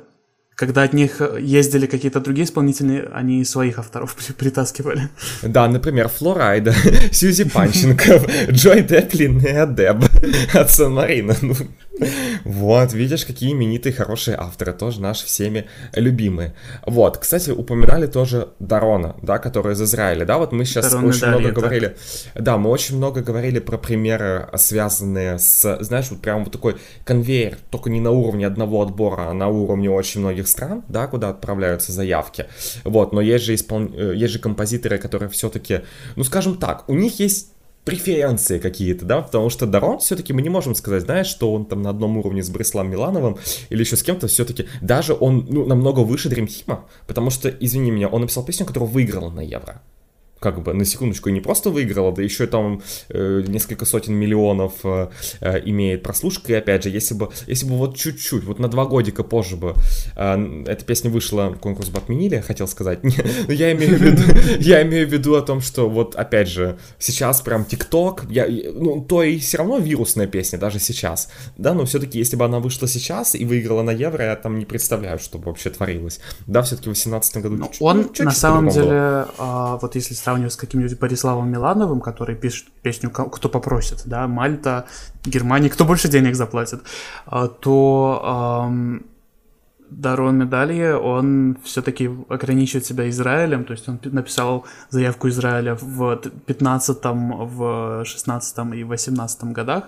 когда от них ездили какие-то другие исполнители, они своих авторов [LAUGHS] притаскивали. Да, например, Флорайда, [LAUGHS] Сьюзи Панченков, Джой Деплин и Адеб [LAUGHS] от Сан-Марина. Ну, вот, видишь, какие именитые хорошие авторы, тоже наши всеми любимые. Вот, кстати, упоминали тоже Дарона, да, который из Израиля, да, вот мы сейчас Дарон очень много говорили, да, мы очень много говорили про примеры, связанные с, знаешь, вот прям вот такой конвейер, только не на уровне одного отбора, а на уровне очень многих стран, да, куда отправляются заявки. Вот, но есть же, испол... Э, есть же композиторы, которые все-таки, ну, скажем так, у них есть преференции какие-то, да, потому что Дарон все-таки мы не можем сказать, знаешь, что он там на одном уровне с Бориславом Милановым или еще с кем-то все-таки, даже он ну, намного выше Дримхима, потому что, извини меня, он написал песню, которую выиграл на Евро как бы на секундочку не просто выиграла, да еще там э, несколько сотен миллионов э, э, имеет прослушка. И опять же, если бы, если бы вот чуть-чуть, вот на два годика позже бы э, эта песня вышла, конкурс бы отменили, хотел сказать. [LAUGHS] Но ну, я имею в виду, [LAUGHS] я имею в виду о том, что вот опять же, сейчас прям ТикТок, я, ну, то и все равно вирусная песня, даже сейчас. Да, но все-таки, если бы она вышла сейчас и выиграла на Евро, я там не представляю, что бы вообще творилось. Да, все-таки в 2018 году. Ну, он ну, на самом деле, а, вот если сравнивать с каким-нибудь Бориславом Милановым, который пишет песню «Кто попросит», да, Мальта, Германия, кто больше денег заплатит, а, то эм, Дарон Медалье, он все-таки ограничивает себя Израилем, то есть он написал заявку Израиля в 15 в 16 и 18 годах,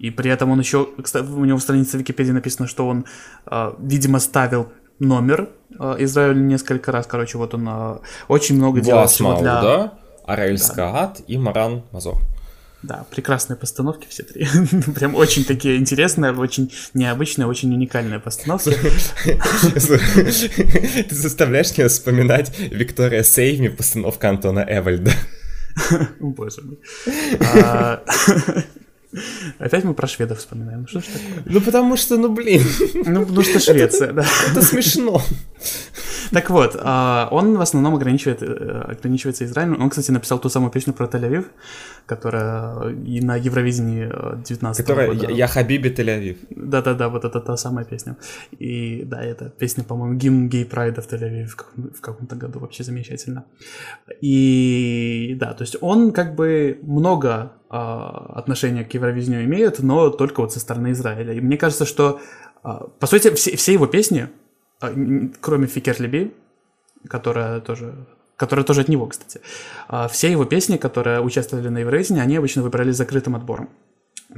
и при этом он еще, кстати, у него в странице Википедии написано, что он, э, видимо, ставил номер э, Израиль несколько раз, короче, вот он э, очень много делал всего для... да? Араэль да. Скаат и Маран Мазор. Да, прекрасные постановки все три. [LAUGHS] Прям очень такие интересные, очень необычные, очень уникальные постановки. [LAUGHS] Ты заставляешь меня вспоминать Виктория Сейвми, постановка Антона Эвальда. [LAUGHS] Боже мой. [LAUGHS] Опять мы про шведов вспоминаем. Ну что ж такое? Ну потому что, ну блин. Ну потому что Швеция, да. Это смешно. Так вот, а, он в основном ограничивает, э, ограничивается Израилем. Он, кстати, написал ту самую песню про Тель-Авив, которая и на Евровидении 19 Которая года. «Я Хабиби Тель-Авив». Да-да-да, вот это та самая песня. И да, это песня, по-моему, гимн гей-прайда в Тель-Авиве в, каком- в каком-то году, вообще замечательно. И да, то есть он как бы много а, отношения к Евровидению имеет, но только вот со стороны Израиля. И мне кажется, что, а, по сути, все, все его песни, кроме Фикер Леби, которая тоже которая тоже от него, кстати. а, Все его песни, которые участвовали на Евровидении, они обычно выбирали закрытым отбором.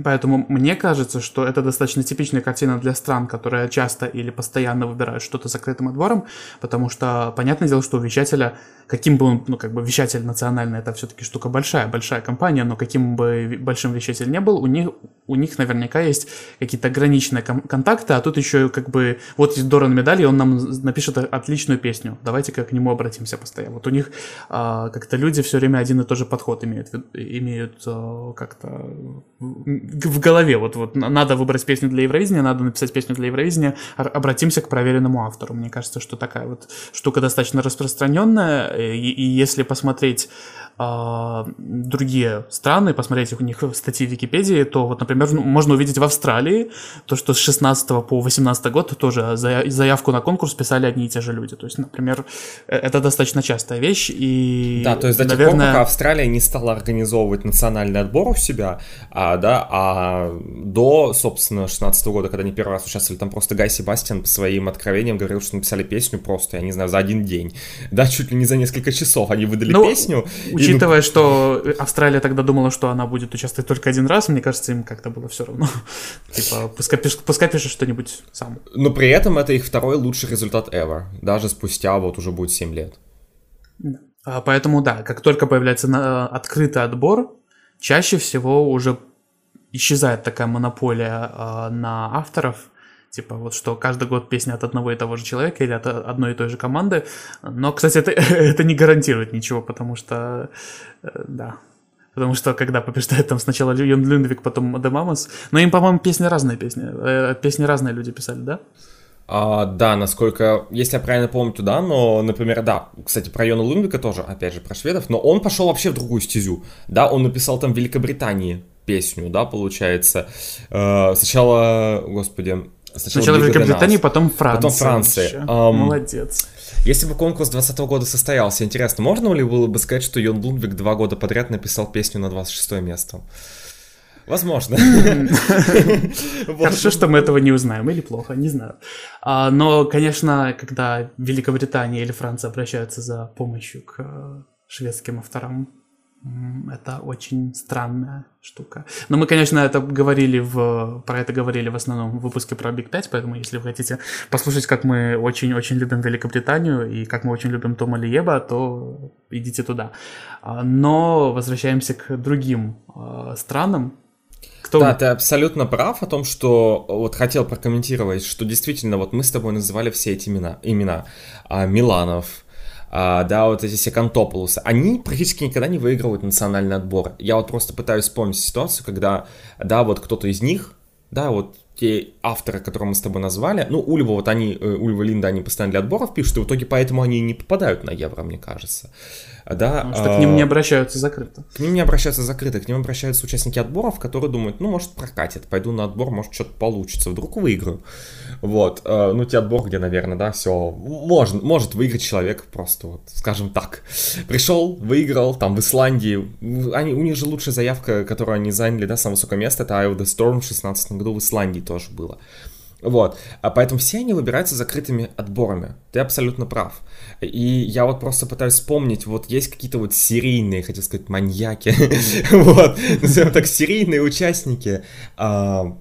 Поэтому мне кажется, что это достаточно типичная картина для стран, которые часто или постоянно выбирают что-то закрытым отбором, потому что понятное дело, что у вещателя, каким бы он, ну как бы вещатель национальный, это все-таки штука большая, большая компания, но каким бы большим вещатель не был, у них, у них наверняка есть какие-то ограниченные кон- контакты, а тут еще как бы, вот есть Доран Медаль, и он нам напишет отличную песню, давайте-ка к нему обратимся постоянно. Вот у них а, как-то люди все время один и тот же подход имеют, имеют а, как-то в голове, вот, вот на- надо выбрать песню для Евровидения, надо написать песню для Евровидения, обратимся к проверенному автору. Мне кажется, что такая вот штука достаточно распространенная, и, и если посмотреть а, другие страны, посмотреть у них статьи в Википедии, то вот, например, ну, можно увидеть в Австралии то, что с 16 по 18 год тоже зая- заявку на конкурс писали одни и те же люди. То есть, например, э, это достаточно частая вещь, и, Да, то есть до тех пор, пока Австралия не стала организовывать национальный отбор у себя, а, да, а до, собственно, 16 года, когда они первый раз участвовали, там просто Гай Себастьян по своим откровениям говорил, что написали песню просто, я не знаю, за один день. Да, чуть ли не за несколько часов они выдали Ну, песню. и, Учитывая, что Австралия тогда думала, что она будет участвовать только один раз, мне кажется, им как-то было все равно. [LAUGHS] Типа, пускай, пиш- пускай пишет что-нибудь сам. Но при этом это их второй лучший результат ever, даже спустя вот уже будет 7 лет. А, Поэтому да, как только появляется на- открытый отбор, чаще всего уже исчезает такая монополия а, на авторов, типа вот что каждый год песня от одного и того же человека или от одной и той же команды. Но, кстати, это, [LAUGHS] это не гарантирует ничего, потому что, э, да, Потому что когда побеждает там сначала Йон Люндвик, потом Демамос. Но им, по-моему, песни разные песни. Э, Песни разные люди писали, да? А, да, насколько, если я правильно помню, то да, но, например, да, кстати, про Йона Лундвика тоже, опять же, про шведов, но он пошел вообще в другую стезю, да, он написал там в Великобритании песню, да, получается, Э, сначала, господи, Сначала Великобритании, Nas. потом Франция. Потом Франция. Ам, Молодец. Если бы конкурс 20 года состоялся, интересно, можно ли было бы сказать, что Йон Лундвик два года подряд написал песню на 26 место? Возможно. [LAUGHS] Хорошо, что мы этого не узнаем, или плохо, не знаю. А, но, конечно, когда Великобритания или Франция обращаются за помощью к э, шведским авторам, это очень странная штука. Но мы, конечно, это говорили в, про это говорили в основном в выпуске про Big 5, поэтому если вы хотите послушать, как мы очень-очень любим Великобританию и как мы очень любим Тома Лиеба, то идите туда. А, Но возвращаемся к другим э, странам. Кто Да, ты абсолютно прав о том, что вот хотел прокомментировать, что действительно вот мы с тобой называли все эти имена, имена а, Миланов, а, да, вот эти все Кантополусы, они практически никогда не выигрывают национальный отбор. Я вот просто пытаюсь вспомнить ситуацию, когда, да, вот кто-то из них, да, вот те авторы, которые мы с тобой назвали, ну, Ульва, вот они, э, Ульва, Линда, они постоянно для отборов пишут, и в итоге поэтому они не попадают на Евро, мне кажется. Да, Потому что к ним а, не обращаются закрыто. к ним не обращаются закрыто, к ним обращаются участники отборов, которые думают, ну, может, прокатит, пойду на отбор, может, что-то получится, вдруг выиграю. Вот, э, ну, те отбор, где, наверное, да, все, можно, может выиграть человек просто, вот, скажем так. Пришел, выиграл, там, в Исландии, они, у них же лучшая заявка, которую они заняли, да, самое высокое место, это the Storm в 16 году в Исландии тоже было. Вот, а поэтому все они выбираются закрытыми отборами. Ты абсолютно прав. И я вот просто пытаюсь вспомнить, вот есть какие-то вот серийные, хотел сказать, маньяки, [LAUGHS] вот, назовем так, серийные участники, а,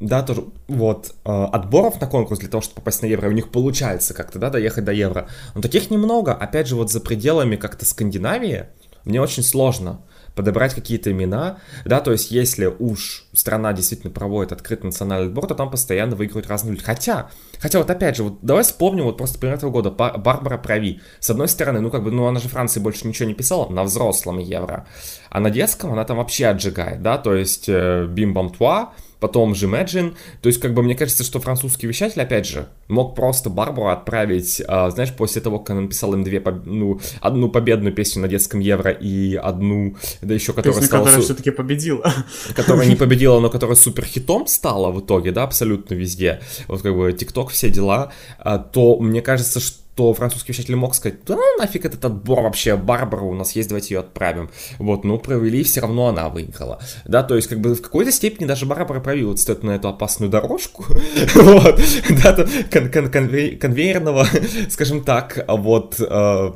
да, тоже, вот, а, отборов на конкурс для того, чтобы попасть на Евро, у них получается как-то, да, доехать до Евро. Но таких немного, опять же, вот за пределами как-то Скандинавии, мне очень сложно подобрать какие-то имена, да, то есть если уж страна действительно проводит открытый национальный отбор, то там постоянно выигрывают разные люди. Хотя, хотя вот опять же, вот давай вспомним вот просто пример этого года, Бар- Барбара Прави. С одной стороны, ну как бы, ну она же Франции больше ничего не писала на взрослом Евро, а на детском она там вообще отжигает, да, то есть э, Бим Бам Туа, потом же Imagine. То есть, как бы, мне кажется, что французский вещатель, опять же, мог просто Барбару отправить, а, знаешь, после того, как он написал им две, ну, одну победную песню на детском Евро и одну, да еще которая Песню, стала... которая все-таки победила. Которая не [LAUGHS] победила, но которая супер хитом стала в итоге, да, абсолютно везде. Вот как бы ТикТок, все дела. А, то мне кажется, что что французский вещатель мог сказать, да ну нафиг этот отбор вообще, Барбара у нас есть, давайте ее отправим. Вот, ну провели, все равно она выиграла. Да, то есть как бы в какой-то степени даже Барбара провела стоит на эту опасную дорожку, [LAUGHS] вот, [LAUGHS] да, конвейерного, [LAUGHS] скажем так, вот, э,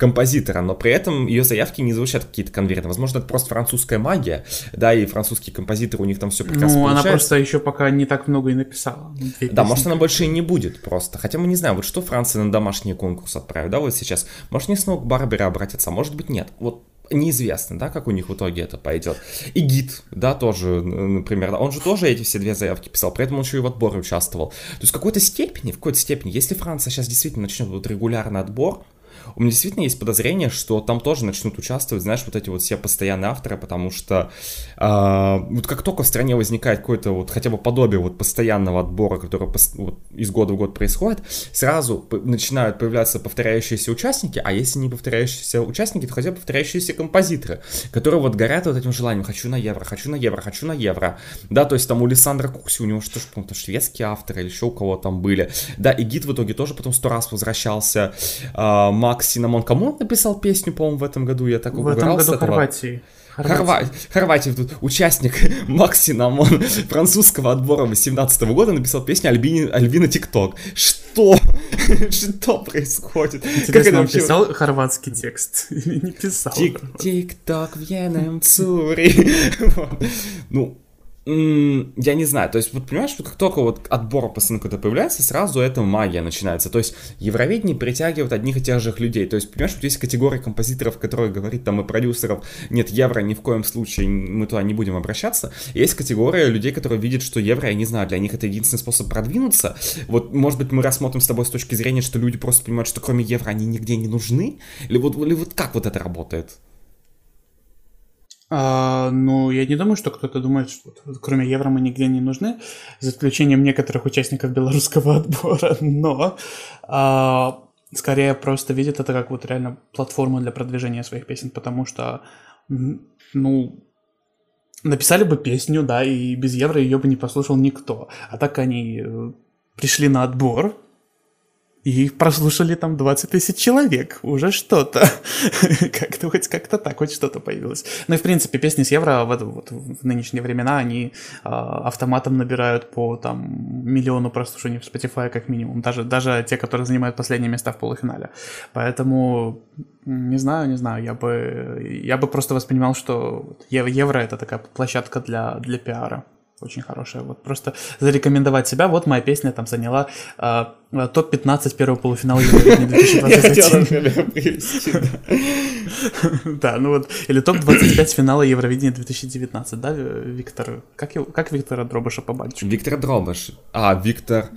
композитора, но при этом ее заявки не звучат какие-то конверты. Возможно, это просто французская магия, да, и французские композиторы, у них там все прекрасно Ну, получается. она просто еще пока не так много и написала. Да, песни. может, она больше и не будет просто. Хотя мы не знаем, вот что Франция на домашний конкурс отправит, да, вот сейчас. Может, не снова к Барбере обратятся, а может быть, нет. Вот неизвестно, да, как у них в итоге это пойдет. И гид, да, тоже, например, да, он же тоже эти все две заявки писал, при этом он еще и в отборе участвовал. То есть в какой-то степени, в какой-то степени, если Франция сейчас действительно начнет вот регулярный отбор, у меня действительно есть подозрение, что там тоже начнут участвовать, знаешь, вот эти вот все постоянные авторы, потому что э, вот как только в стране возникает какое-то вот хотя бы подобие вот постоянного отбора, который вот, из года в год происходит, сразу начинают появляться повторяющиеся участники, а если не повторяющиеся участники, то хотя бы повторяющиеся композиторы, которые вот горят вот этим желанием «хочу на евро, хочу на евро, хочу на евро». Да, то есть там у Лисандро Кукси, у него что ж, по-моему, шведские авторы или еще у кого там были. Да, Igit в итоге тоже потом сто раз возвращался. А, Макс Синамон, кому он написал песню, по-моему, в этом году? Я так В этом году этого. Хорватии. Хорва... Хорватия, тут участник [LAUGHS] Макс Синамон французского отбора 18 года написал песню Альбини... Альбина Tick-Tock. Что? [LAUGHS] Что происходит? Интересно, он вообще- писал хорватский текст [LAUGHS] или не писал? Tick-tick-tock, vrijeme curi. Ну, я не знаю, то есть, вот понимаешь, что как только вот отбор постоянно какой-то появляется, сразу эта магия начинается. То есть, Евровидение притягивает одних и тех же людей. То есть, понимаешь, вот есть категория композиторов, которые говорит там и продюсеров, нет, евро ни в коем случае, мы туда не будем обращаться. Есть категория людей, которые видят, что евро, я не знаю, для них это единственный способ продвинуться. Вот, может быть, мы рассмотрим с тобой с точки зрения, что люди просто понимают, что кроме евро они нигде не нужны? Или вот, или вот как вот это работает? А, ну, я не думаю, что кто-то думает, что кроме евро мы нигде не нужны, за исключением некоторых участников белорусского [LAUGHS] отбора, но а, скорее просто видят это как вот реально платформу для продвижения своих песен, потому что, ну, написали бы песню, да, и без евро ее бы не послушал никто, а так они э, пришли на отбор, и прослушали там 20 тысяч человек. Уже что-то. [LAUGHS] как-то хоть как-то так, хоть что-то появилось. Ну и в принципе песни с евро в, вот, в нынешние времена, они а, автоматом набирают по там миллиону прослушаний в Spotify как минимум. Даже, даже те, которые занимают последние места в полуфинале. Поэтому не знаю, не знаю, я бы, я бы просто воспринимал, что евро это такая площадка для, для пиара. Очень хорошая. Вот просто зарекомендовать себя. Вот моя песня там заняла а, а, топ-15 первого полуфинала Евровидения [LAUGHS] Я хотел, 2021. например, привести, да. Ну вот. Или топ-25 финала Евровидения 2019, да, Виктор? Как Виктора Дробыша по бальчику? Виктор Дробыш. А, Виктор...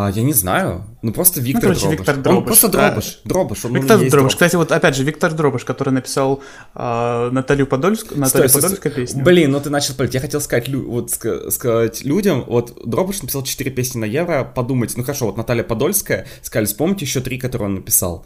А, я не знаю. Ну, просто Виктор короче, Дробыш. Виктор Он Дробыш, просто да. Дробыш. Дробыш. Он, ну, Виктор есть Дробыш. Кстати, вот опять же, Виктор Дробыш, который написал а, Наталью Подольскую, Наталью Стой, стой, Подольскую песню. Блин, ну ты начал палить. Я хотел сказать, лю- вот ска- сказать людям, вот Дробыш написал 4 песни на евро, подумайте, ну хорошо, вот Наталья Подольская, сказали, вспомните еще три, которые он написал.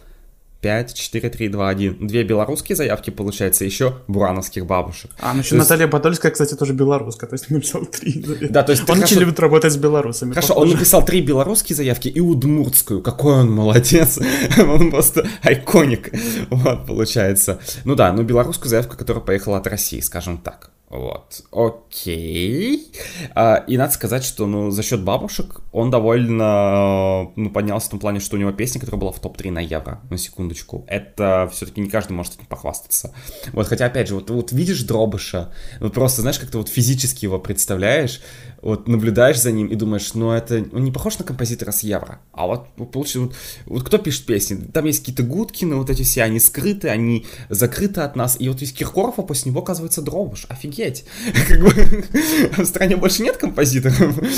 5, 4, 3, 2, 1. Две белорусские заявки, получается, еще бурановских бабушек. А, ну еще То есть- Наталья Подольская, кстати, тоже белоруска, то есть написал три. Да, то есть Он очень любит работать с белорусами. Хорошо, он написал три белорусские заявки и удмуртскую. Какой он молодец. [LAUGHS] Он просто айконик. Вот, получается. Ну да, ну белорусскую заявку, которая поехала от России, скажем так. Вот, окей. А, и надо сказать, что, ну, за счет бабушек он довольно, ну, поднялся в том плане, что у него песня, которая была в топ-3 на евро, на секундочку. Это все-таки не каждый может этим похвастаться. Вот, хотя, опять же, вот, вот видишь Дробыша, вот просто, знаешь, как ты вот физически его представляешь, вот наблюдаешь за ним и думаешь, ну, это, он не похож на композитора с евро. А вот, получается, вот, вот кто пишет песни? Там есть какие-то Гудкины, вот эти все, они скрыты, они закрыты от нас. И вот из Киркоров, а после него оказывается Дробыш. Офигеть. [LAUGHS] Как бы [LAUGHS] в стране больше нет композиторов. [LAUGHS]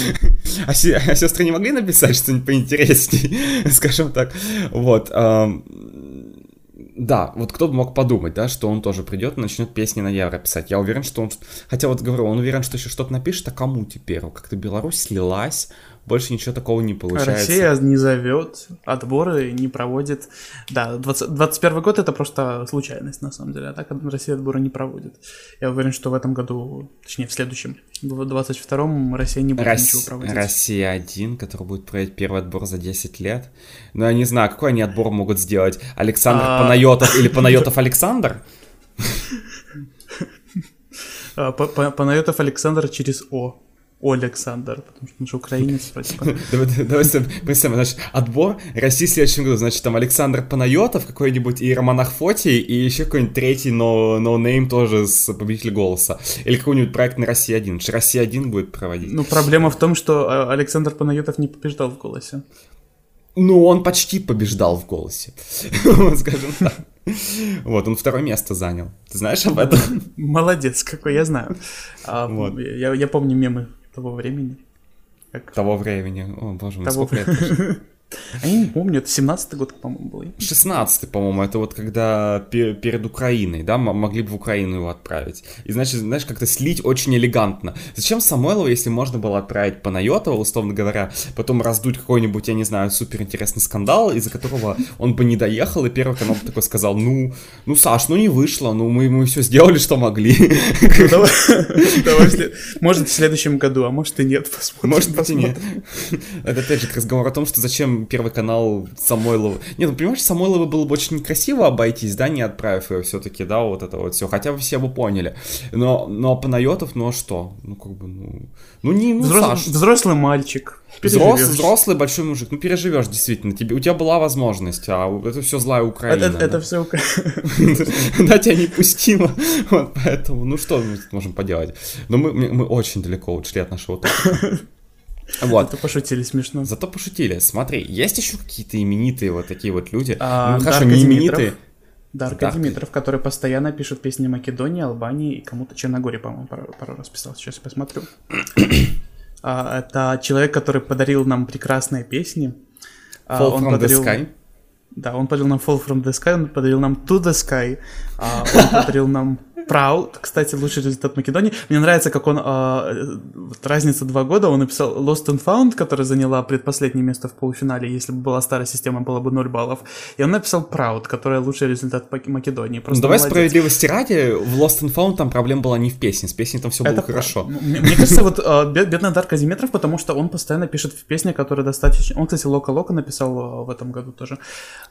А а сестры не могли написать что-нибудь поинтересней, скажем так. Вот. Да, вот кто бы мог подумать, да, что он тоже придет и начнет песни на евро писать. Я уверен, что он... Хотя вот говорю, он уверен, что еще что-то напишет, а кому теперь? Как-то Беларусь слилась, больше ничего такого не получается. Россия не зовет, отборы не проводит. Да, 20, 21 год это просто случайность, на самом деле. А так Россия отборы не проводит. Я уверен, что в этом году, точнее в следующем, в 22-м Россия не будет Рос... ничего проводить. Россия один, который будет проводить первый отбор за 10 лет. Ну, я не знаю, какой они отбор могут сделать? Александр а... Панайотов или [LAUGHS] Панайотов Александр? А, Панайотов Александр через О. Александр, потому что он же украинец, типа. [LAUGHS] Давай, давай представим, значит, отбор России в следующем году, значит, там Александр Панайотов какой-нибудь и Роман Ахфотий, и еще какой-нибудь третий но noname тоже с победитель голоса. Или какой-нибудь проект на России один, что Россия один будет проводить. Ну, проблема в том, что а, Александр Панайотов не побеждал в голосе. Ну, он почти побеждал в голосе, [LAUGHS] скажем так. Вот, он второе место занял. Ты знаешь об этом? Молодец, какой, я знаю. А, вот. я, я помню мемы того времени. Как... Того времени. О, боже мой, того... сколько лет [LAUGHS] а я не помню, это 17-й год, по-моему, был. 16-й, по-моему, это вот когда пер- перед Украиной, да, могли бы в Украину его отправить. И значит, знаешь, как-то слить очень элегантно. Зачем Самойлова, если можно было отправить Панайотова, условно говоря, потом раздуть какой-нибудь, я не знаю, суперинтересный скандал, из-за которого он бы не доехал, и первый канал бы такой сказал, ну, ну, Саш, ну не вышло, ну мы, мы все сделали, что могли. Ну, может, в следующем году, а может и нет, посмотрим. Может быть и нет. Это опять же разговор о том, что зачем Первый канал Самойлова. Нет, ну понимаешь, Самойлова было бы очень красиво обойтись, да, не отправив ее все-таки, да, вот это вот все. Хотя бы все бы поняли. Но, но Панайотов, ну а что? Ну, как бы, ну... Ну, не, ну, Взрос... Саш. Взрослый мальчик. Взрос, взрослый большой мужик, ну переживешь действительно, тебе, у тебя была возможность, а это все злая Украина. Это, да? это все Украина. [LAUGHS] Да, тебя не пустило, вот поэтому, ну что мы можем поделать. Но мы, мы очень далеко ушли от нашего. Вот. Зато пошутили смешно. Зато пошутили. Смотри, есть еще какие-то именитые вот такие вот люди. А, ну, хорошо, не именитые. Дарка Дарк... Димитров, который постоянно пишет песни Македонии, Албании и кому-то Черногории, по-моему, пару, пару раз писал. Сейчас я посмотрю. [CLEARS THROAT] а, это человек, который подарил нам прекрасные песни. А, Fall он from подарил... the Sky. Да, он подарил нам Fall from the Sky, он подарил нам To the Sky, а, он [LAUGHS] подарил нам Proud, кстати, лучший результат Македонии. Мне нравится, как он, э, вот разница два года, он написал Lost and Found, которая заняла предпоследнее место в полуфинале, если бы была старая система, было бы 0 баллов. И он написал Proud, которая лучший результат Македонии. Просто ну, давай молодец. справедливости ради, в Lost and Found там проблема была не в песне, с песней там все было Это хорошо. Мне, мне кажется, вот э, бедный Дарк Казиметров, потому что он постоянно пишет в песне, которые достаточно... Он, кстати, Лока-Лока написал э, в этом году тоже.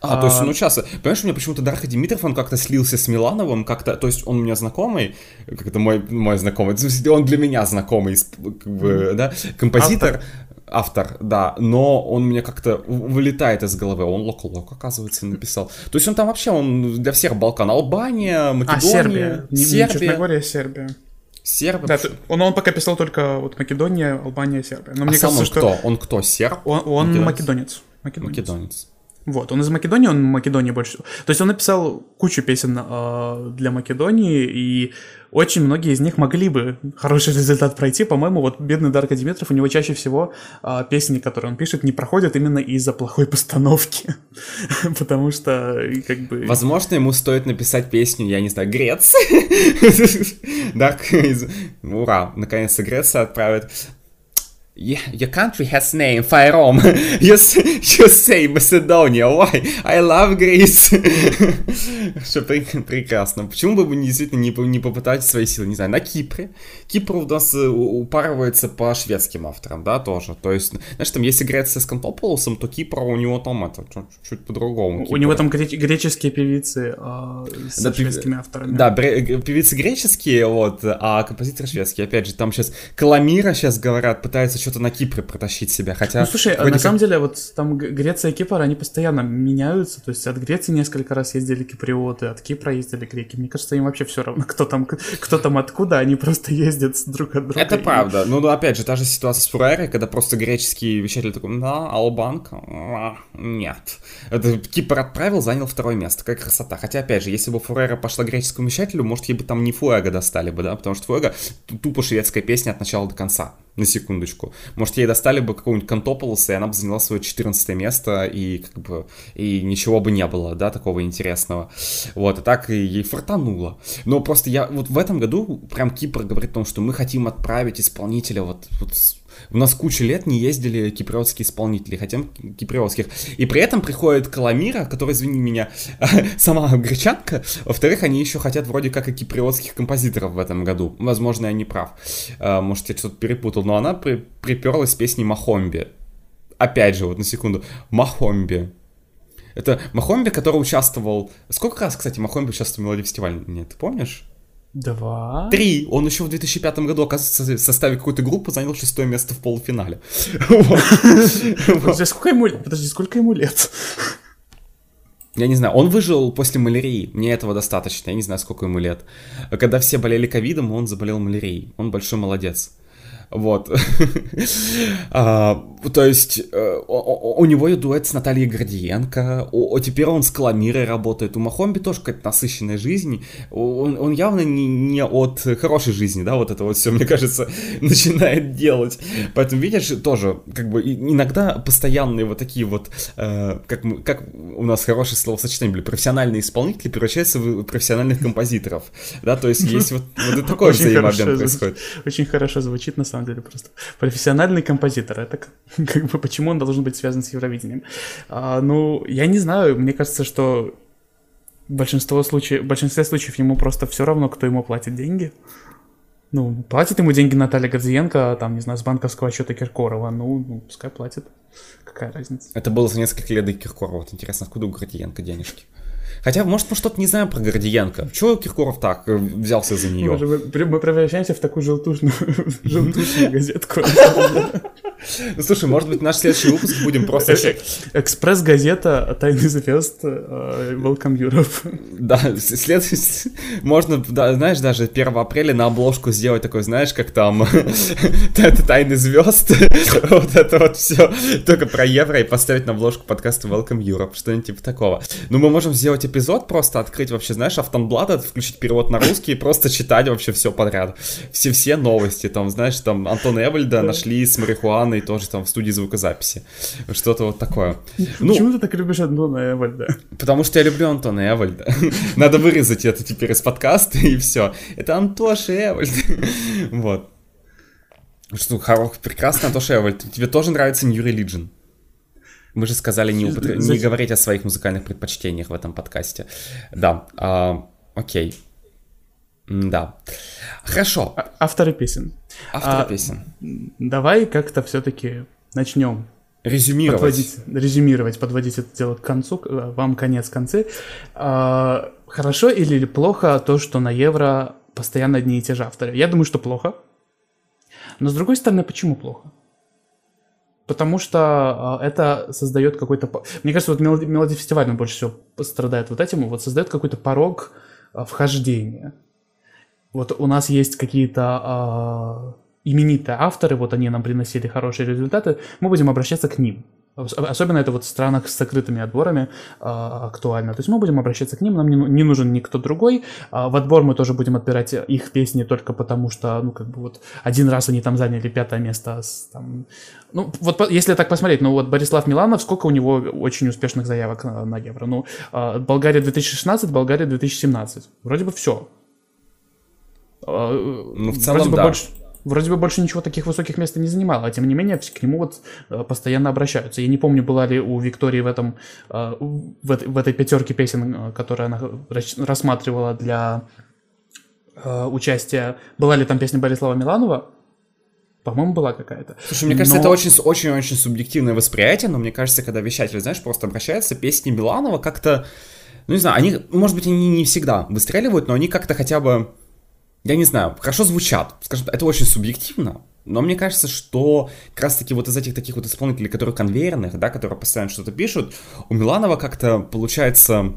А, а, то есть, ну, часто. Понимаешь, у меня почему-то Дарка Димитров, он как-то слился с Милановым, как-то... То есть, он у меня знакомый, как это мой, мой знакомый, [LAUGHS] он для меня знакомый, как бы, да, композитор, автор. автор, да, но он мне как-то вылетает из головы, он Лок-Лок, оказывается, написал. То есть он там вообще, он для всех Балкан, Албания, Македония, а, Сербия. Сербия. Черногория, Сербия. Сербия. Да, он, он пока писал только вот Македония, Албания, Сербия. Но а мне сам кажется, он что... кто? Он кто, серб? Он, он македонец. Македонец. македонец. Вот, он из Македонии, он в Македонии больше. То есть он написал кучу песен э, для Македонии, и очень многие из них могли бы хороший [LAUGHS] результат пройти. По-моему, вот бедный Дарко Димитров, у него чаще всего э, песни, которые он пишет, не проходят именно из-за плохой [LAUGHS] постановки. [LAUGHS] Потому что, как бы... Возможно, ему стоит написать песню, я не знаю, Грец. Дарк Ура, наконец-то Греция отправит your country has name, Fyrom. [LAUGHS] you, you say Macedonia. Why? I love Greece. [LAUGHS] Что прекрасно. Почему бы мы действительно не, не попытать свои силы, не знаю, на Кипре? Кипр у нас э, упарывается по шведским авторам, да, тоже. То есть, знаешь, там если Греция с Контополосом, то Кипр у него там это чуть по-другому. У него там греческие певицы э, с да, шведскими авторами. Да, певицы греческие, вот, а композиторы шведские. Опять же, там сейчас Каламира сейчас говорят, пытаются что-то на Кипре протащить себя, хотя... Ну, слушай, на как... самом деле, вот там Греция и Кипр, они постоянно меняются, то есть от Греции несколько раз ездили киприоты, от Кипра ездили греки, мне кажется, им вообще все равно, [LAUGHS] кто там, кто там откуда, они просто ездят друг от друга. Это и... правда, ну, опять же, та же ситуация с Фурерой, когда просто греческий вещатель такой, да, Албанка, а, нет. Это Кипр отправил, занял второе место, какая красота, хотя, опять же, если бы Фурера пошла греческому вещателю, может, ей бы там не Фуэго достали бы, да, потому что Фуэго тупо шведская песня от начала до конца. На секундочку. Может, ей достали бы какого-нибудь Кантополоса, и она бы заняла свое 14 место, и как бы, и ничего бы не было, да, такого интересного. Вот, и так и ей фартануло. Но просто я, вот в этом году прям Кипр говорит о том, что мы хотим отправить исполнителя вот, вот у нас кучу лет не ездили киприотские исполнители, хотя киприотских. И при этом приходит Каламира, который, извини меня, [LAUGHS] сама гречанка. Во-вторых, они еще хотят вроде как и киприотских композиторов в этом году. Возможно, я не прав. А, может, я что-то перепутал. Но она при приперлась с песней Махомби. Опять же, вот на секунду. Махомби. Это Махомби, который участвовал... Сколько раз, кстати, Махомби участвовал в Мелодии фестивале? Нет, помнишь? Два. Три. Он еще в 2005 году, оказывается, в составе какой-то группы занял шестое место в полуфинале. [LAUGHS] Подожди, [LAUGHS] сколько ему, подожди, сколько ему лет? Я не знаю, он выжил после малярии, мне этого достаточно, я не знаю, сколько ему лет. Когда все болели ковидом, он заболел малярией, он большой молодец. Вот. [LAUGHS] а, то есть э, у него и дуэт с Натальей Гордиенко, о, теперь он с Каламирой работает. У Махомби тоже какая-то насыщенная жизнь. Он, он явно не, не от хорошей жизни, да, вот это вот все, мне кажется, [LAUGHS] начинает делать. Поэтому, видишь, тоже, как бы, иногда постоянные вот такие вот, э, как, мы, как у нас хорошее словосочетание были, профессиональные исполнители превращаются в профессиональных композиторов, да, то есть есть вот, вот такой взаимообмен происходит. Очень хорошо звучит, на самом деле, просто. Профессиональный композитор, это [LAUGHS] как бы почему он должен быть связан с Евровидением? А, ну, я не знаю, мне кажется, что большинство случаев, в большинстве случаев ему просто все равно, кто ему платит деньги. Ну, платит ему деньги Наталья Гордиенко, там, не знаю, с банковского счета Киркорова, ну, ну, пускай платит. Какая разница? Это было за несколько лет до Киркорова. Вот интересно, откуда у Гордиенко денежки? Хотя, может, мы что-то не знаем про Гордиенко. Чего Киркоров так э, взялся за нее? Мы, мы превращаемся в такую желтушную, [LAUGHS] желтушную газетку. [LAUGHS] Ну, слушай, может быть, наш следующий выпуск будем просто... Э, экспресс-газета «Тайны звезд» э, Welcome Europe. Да, след... [LAUGHS] можно, да, знаешь, даже 1 апреля на обложку сделать такой, знаешь, как там «Тайны звезд», вот это вот все, только про евро и поставить на обложку подкаста Welcome Europe, что-нибудь типа такого. Ну, мы можем сделать эпизод, просто открыть вообще, знаешь, Автонблад, включить перевод на русский и просто читать вообще все подряд. Все-все новости, там, знаешь, там Антон Эвальда нашли с марихуаной тоже там в студии звукозаписи. Что-то вот такое. Ну, Почему ты так любишь Антона Эвальда? Потому что я люблю Антона Эвальда. [LAUGHS] Надо вырезать это теперь из подкаста и все. Это Антоша Эвальд. [LAUGHS] Вот. Что, прекрасно, Антоша Эвальд. Тебе тоже нравится New Religion? Мы же сказали не, употр... не говорить о своих музыкальных предпочтениях в этом подкасте. Да, а, окей. Да. Хорошо. А, авторы песен. Авторы а, песен. Давай как-то все-таки начнем. Резюмировать. Подводить, резюмировать, подводить это дело к концу, вам конец концы. А, хорошо или плохо то, что на Евро постоянно одни и те же авторы? Я думаю, что плохо. Но с другой стороны, почему плохо? Потому что э, это создает какой-то... Мне кажется, вот мелоди, мелодия фестиваль больше всего страдает вот этим, вот создает какой-то порог э, вхождения. Вот у нас есть какие-то э, именитые авторы, вот они нам приносили хорошие результаты, мы будем обращаться к ним. Особенно это вот в странах с закрытыми отборами а, актуально. То есть мы будем обращаться к ним, нам не, ну, не нужен никто другой. А, в отбор мы тоже будем отбирать их песни только потому, что, ну, как бы вот один раз они там заняли пятое место. С, там, ну, вот если так посмотреть, ну вот Борислав Миланов, сколько у него очень успешных заявок на, на Евро? Ну, а, Болгария 2016, Болгария 2017. Вроде бы все. А, ну, в целом, да. Больше вроде бы больше ничего таких высоких мест не занимала, а тем не менее к нему вот э, постоянно обращаются. Я не помню, была ли у Виктории в этом, э, в, в этой пятерке песен, э, которые она рассматривала для участия, была ли там песня Борислава Миланова, по-моему, была какая-то. Слушай, мне кажется, но... это очень-очень-очень субъективное восприятие, но мне кажется, когда вещатель, знаешь, просто обращается, песни Миланова как-то, ну не знаю, они, может быть, они не всегда выстреливают, но они как-то хотя бы я не знаю, хорошо звучат. Скажем, это очень субъективно, но мне кажется, что как раз-таки вот из этих таких вот исполнителей, которые конвейерных, да, которые постоянно что-то пишут, у Миланова как-то получается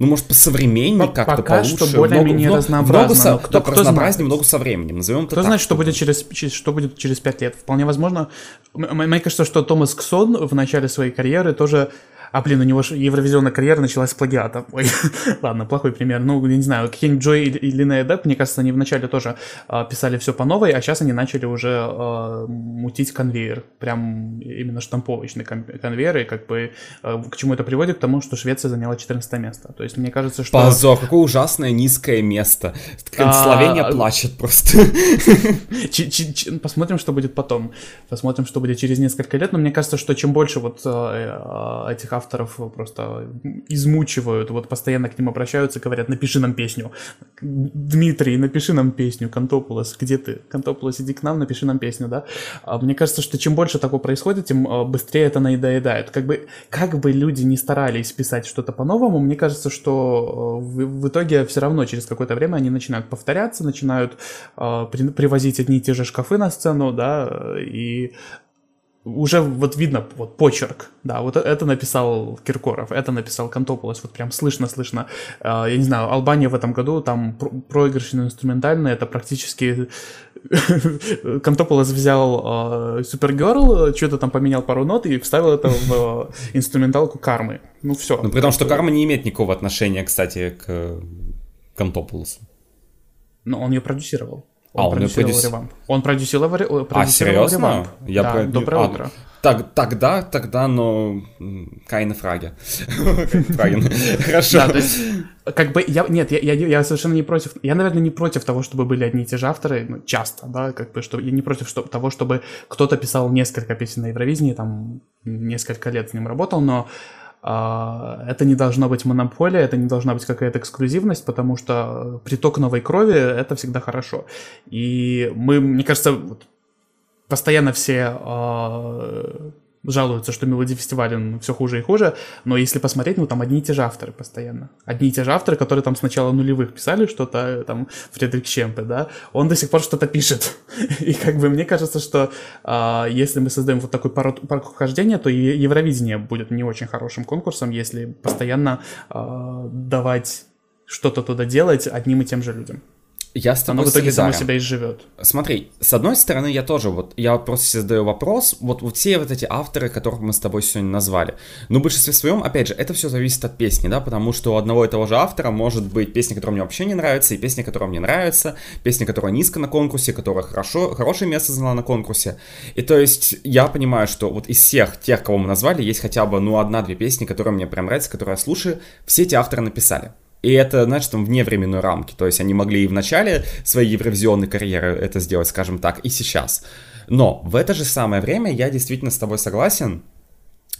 ну, может, посовременнее как-то Пока получше. что более-менее разнообразно. Много со, кто, кто разнообразнее, много со временем, назовем Кто знает, что будет, через, что будет через пять лет. Вполне возможно. Мне кажется, что Томас Ксон в начале своей карьеры тоже А, блин, у него же евровизионная карьера началась с плагиата. Ой, [LAUGHS] ладно, плохой пример. Ну, я не знаю, какие-нибудь Джой или Линея Депп, мне кажется, они вначале тоже э, писали все по новой, а сейчас они начали уже э, мутить конвейер. Прям именно штамповочный конвейер, и как бы э, к чему это приводит? К тому, что Швеция заняла 14 место. То есть мне кажется, что... Позор, какое ужасное низкое место. Словения а... плачет просто. [LAUGHS] Посмотрим, что будет потом. Посмотрим, что будет через несколько лет. Но мне кажется, что чем больше вот э, этих авторов просто измучивают, вот постоянно к ним обращаются, говорят, напиши нам песню. Дмитрий, напиши нам песню. Кантопулос, где ты? Кантопулос, иди к нам, напиши нам песню, да? А мне кажется, что чем больше такого происходит, тем а, быстрее это наедает. Как бы, как бы люди не старались писать что-то по-новому, мне кажется, что в, в итоге все равно через какое-то время они начинают повторяться, начинают э, при, привозить одни и те же шкафы на сцену, да, и уже вот видно вот почерк, да, вот это написал Киркоров, это написал Кантополос, вот прям слышно-слышно. А, я не знаю, Албания в этом году, там проигрышный инструментальный, это практически [LAUGHS] Кантополос взял Супергерл, что-то там поменял пару нот и вставил это в инструменталку Кармы. Ну все. Ну при том, что Карма не имеет никакого отношения, кстати, к Кантополосу. Но он ее продюсировал. Он а, он продюсировал продюс... ревамп. Он продюсировал, продюсировал а, серьезно? ревамп. Я да, про... Доброе а, утро. Так, тогда, тогда, но Кайна Фраги. [LAUGHS] Хорошо. Да, то есть, как бы, я, нет, я, я, я совершенно не против, я, наверное, не против того, чтобы были одни и те же авторы, ну, часто, да, как бы, что я не против что, того, чтобы кто-то писал несколько песен на Евровидении, там, несколько лет с ним работал, но это не должно быть монополия, это не должна быть какая-то эксклюзивность, потому что приток новой крови — это всегда хорошо. И мы, мне кажется, постоянно все э, жалуются, что мелодий фестиваля все хуже и хуже, но если посмотреть, ну там одни и те же авторы постоянно. Одни и те же авторы, которые там с начала нулевых писали что-то, там, Фредерик Щемпе, да, он до сих пор что-то пишет. [LAUGHS] И как бы мне кажется, что э, если мы создаем вот такой парк, парк вхождения, то Евровидение будет не очень хорошим конкурсом, если постоянно э, давать что-то туда делать одним и тем же людям. Я с тобой Оно в итоге само себя изживет. Смотри, с одной стороны, я тоже вот, я просто себе задаю вопрос, вот, вот все вот эти авторы, которых мы с тобой сегодня назвали, ну, в большинстве своем, опять же, это все зависит от песни, да, потому что у одного и того же автора может быть песня, которая мне вообще не нравится, и песня, которая мне нравится, песня, которая низко на конкурсе, которая хорошо, хорошее место заняла на конкурсе. И то есть я понимаю, что вот из всех тех, кого мы назвали, есть хотя бы, ну, одна-две песни, которые мне прям нравятся, которые я слушаю, все эти авторы написали. И это, знаешь, там вне временной рамки. То есть они могли и в начале своей евровизионной карьеры это сделать, скажем так, и сейчас. Но в это же самое время я действительно с тобой согласен,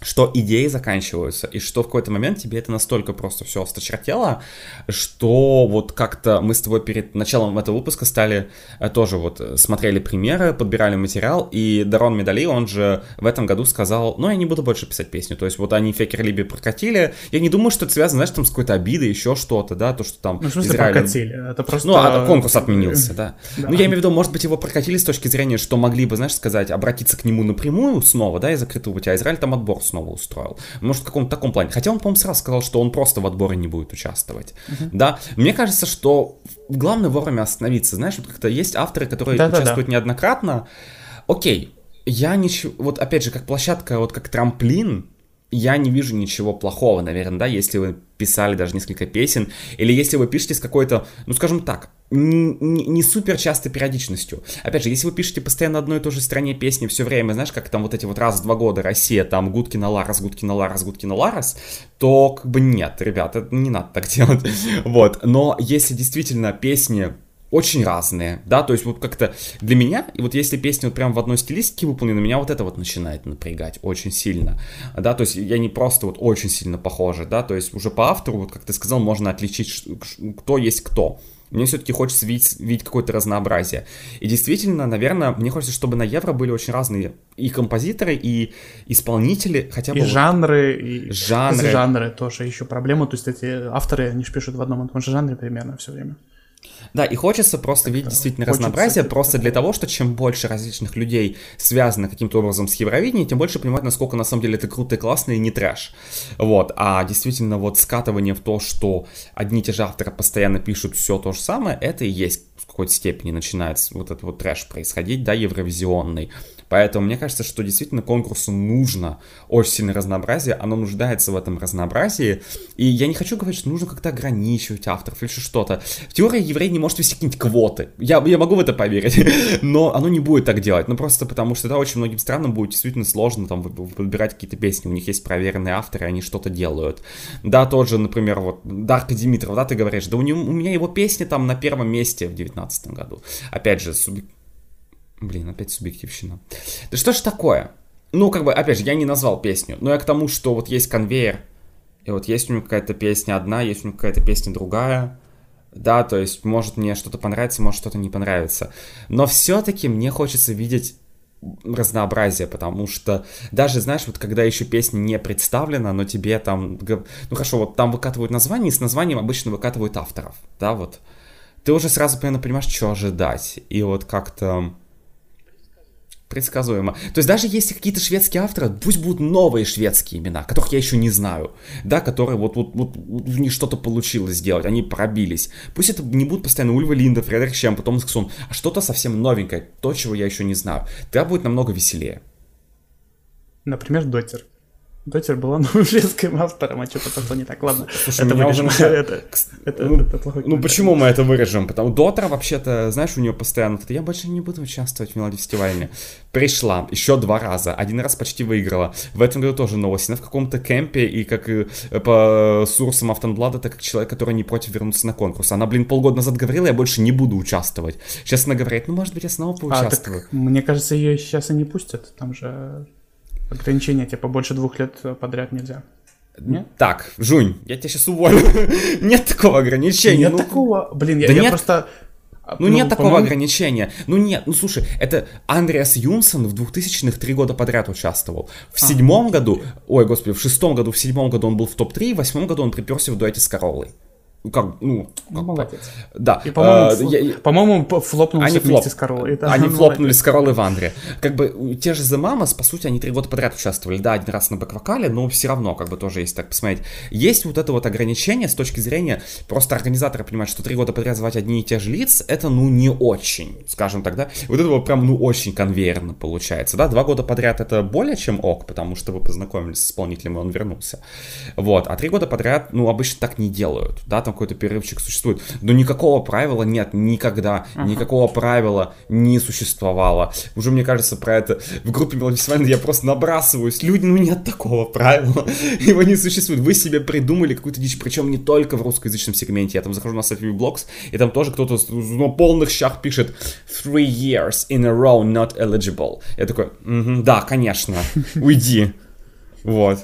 что идеи заканчиваются, и что в какой-то момент тебе это настолько просто все осточертело, что вот как-то мы с тобой перед началом этого выпуска стали э, тоже вот э, смотрели примеры, подбирали материал, и Дарон Медали, он же в этом году сказал, ну, я не буду больше писать песню, то есть вот они Фекер Либи прокатили, я не думаю, что это связано, знаешь, там с какой-то обидой, еще что-то, да, то, что там... Ну, что Израиль... прокатили? Это просто... Ну, а конкурс отменился, да. да. Ну, я имею в виду, может быть, его прокатили с точки зрения, что могли бы, знаешь, сказать, обратиться к нему напрямую снова, да, и закрытого пути, а Израиль там отбор снова устроил. Может, в каком-то таком плане. Хотя он, по-моему, сразу сказал, что он просто в отборе не будет участвовать. Uh-huh. Да, мне кажется, что главное вовремя остановиться. Знаешь, вот как-то есть авторы, которые да, участвуют да, да. неоднократно. Окей, я ничего... Вот опять же, как площадка, вот как трамплин, я не вижу ничего плохого, наверное, да, если вы писали даже несколько песен, или если вы пишете с какой-то, ну, скажем так, не, не супер частой периодичностью. Опять же, если вы пишете постоянно одной и той же стране песни все время, знаешь, как там вот эти вот раз в два года Россия, там Гудкина Ларас, Гудкина Ларас, Гудкина Ларас, то как бы нет, ребята, не надо так делать. [LAUGHS] Вот, но если действительно песни очень разные, да, то есть вот как-то для меня, и вот если песня вот прям в одной стилистике выполнена, меня вот это вот начинает напрягать очень сильно, да, то есть я не просто вот очень сильно похожа, да, то есть уже по автору, вот как ты сказал, можно отличить, кто есть кто. Мне все-таки хочется видеть, видеть какое-то разнообразие. И действительно, наверное, мне хочется, чтобы на Евро были очень разные и композиторы, и исполнители, хотя бы... И вот... жанры, и жанры. жанры тоже еще проблема. То есть эти авторы, они же пишут в одном и том же жанре примерно все время. Да, и хочется просто видеть действительно хочется разнообразие, просто для того, что чем больше различных людей связано каким-то образом с Евровидением, тем больше понимать, насколько на самом деле это круто и классно и не трэш. Вот, а действительно вот скатывание в то, что одни и те же авторы постоянно пишут все то же самое, это и есть в какой-то степени начинается вот этот вот трэш происходить, да, евровизионный. Поэтому мне кажется, что действительно конкурсу нужно очень сильное разнообразие, оно нуждается в этом разнообразии. И я не хочу говорить, что нужно как-то ограничивать авторов или что-то. В теории еврей не может вести какие-нибудь квоты. Я, я могу в это поверить, [LAUGHS] но оно не будет так делать. Ну просто потому что да, очень многим странам будет действительно сложно там выбирать какие-то песни. У них есть проверенные авторы, они что-то делают. Да, тот же, например, вот Дарка Димитров, да, ты говоришь, да у, него, у меня его песни там на первом месте в девятнадцатом году. Опять же, субъект Блин, опять субъективщина. Да что ж такое? Ну, как бы, опять же, я не назвал песню, но я к тому, что вот есть конвейер, и вот есть у него какая-то песня одна, есть у него какая-то песня другая, да, то есть может мне что-то понравится, может что-то не понравится. Но все-таки мне хочется видеть разнообразие, потому что даже, знаешь, вот когда еще песня не представлена, но тебе там, ну хорошо, вот там выкатывают название, и с названием обычно выкатывают авторов, да, вот. Ты уже сразу примерно понимаешь, что ожидать, и вот как-то предсказуемо. То есть даже если какие-то шведские авторы, пусть будут новые шведские имена, которых я еще не знаю, да, которые вот, вот, вот, вот у них что-то получилось сделать, они пробились. Пусть это не будут постоянно Ульва Линда, Фредерик Чем, потом Сксон, а что-то совсем новенькое, то, чего я еще не знаю. Тогда будет намного веселее. Например, Дотер. Дотер была [LAUGHS] новым шведским автором, а что-то пошло не так. Ладно, Слушай, это вырежем. Уже... [LAUGHS] это, это, ну, это плохой Ну почему мы это вырежем? Потому Дотра вообще-то, знаешь, у нее постоянно... Я больше не буду участвовать в мелодии фестивале. Пришла еще два раза. Один раз почти выиграла. В этом году тоже новость. Она в каком-то кемпе, и как и по сурсам Автонблада, это как человек, который не против вернуться на конкурс. Она, блин, полгода назад говорила, я больше не буду участвовать. Сейчас она говорит, ну, может быть, я снова поучаствую. А, так, мне кажется, ее сейчас и не пустят. Там же Ограничения типа больше двух лет подряд нельзя. Нет? Так, Жунь, я тебя сейчас уволю. [LAUGHS] нет такого ограничения. Нет ну... такого. Блин, я, да я нет... просто. Ну, ну нет такого ограничения. Ну нет, ну слушай, это Андреас Юнсон в 2000-х три года подряд участвовал. В а. седьмом году, ой, господи, в шестом году, в седьмом году он был в топ-3, в восьмом году он приперся в дуэте с Короллой. Ну, как, ну, как молодец. Да. И, по-моему, а, я... по-моему флопнулся они вместе флоп... с Королой. Это они флопнули с Королой в Андре. Как бы те же The Mamas, по сути, они три года подряд участвовали. Да, один раз на бэк-вокале, но все равно, как бы тоже есть так посмотреть. Есть вот это вот ограничение с точки зрения, просто организаторы понимают, что три года подряд звать одни и те же лиц, это, ну, не очень, скажем так, да. Вот это вот прям, ну, очень конвейерно получается, да. Два года подряд это более чем ок, потому что вы познакомились с исполнителем, и он вернулся. Вот. А три года подряд, ну, обычно так не делают, да, там какой-то перерывчик существует. Но никакого правила нет никогда. Uh-huh. Никакого правила не существовало. Уже, мне кажется, про это в группе Мелодисвайна я просто набрасываюсь. Люди, ну нет такого правила. [LAUGHS] Его не существует. Вы себе придумали какую-то дичь, причем не только в русскоязычном сегменте. Я там захожу на сайт Blogs, и там тоже кто-то на полных щах пишет three years in a row not eligible. Я такой, угу, да, конечно, уйди. Вот.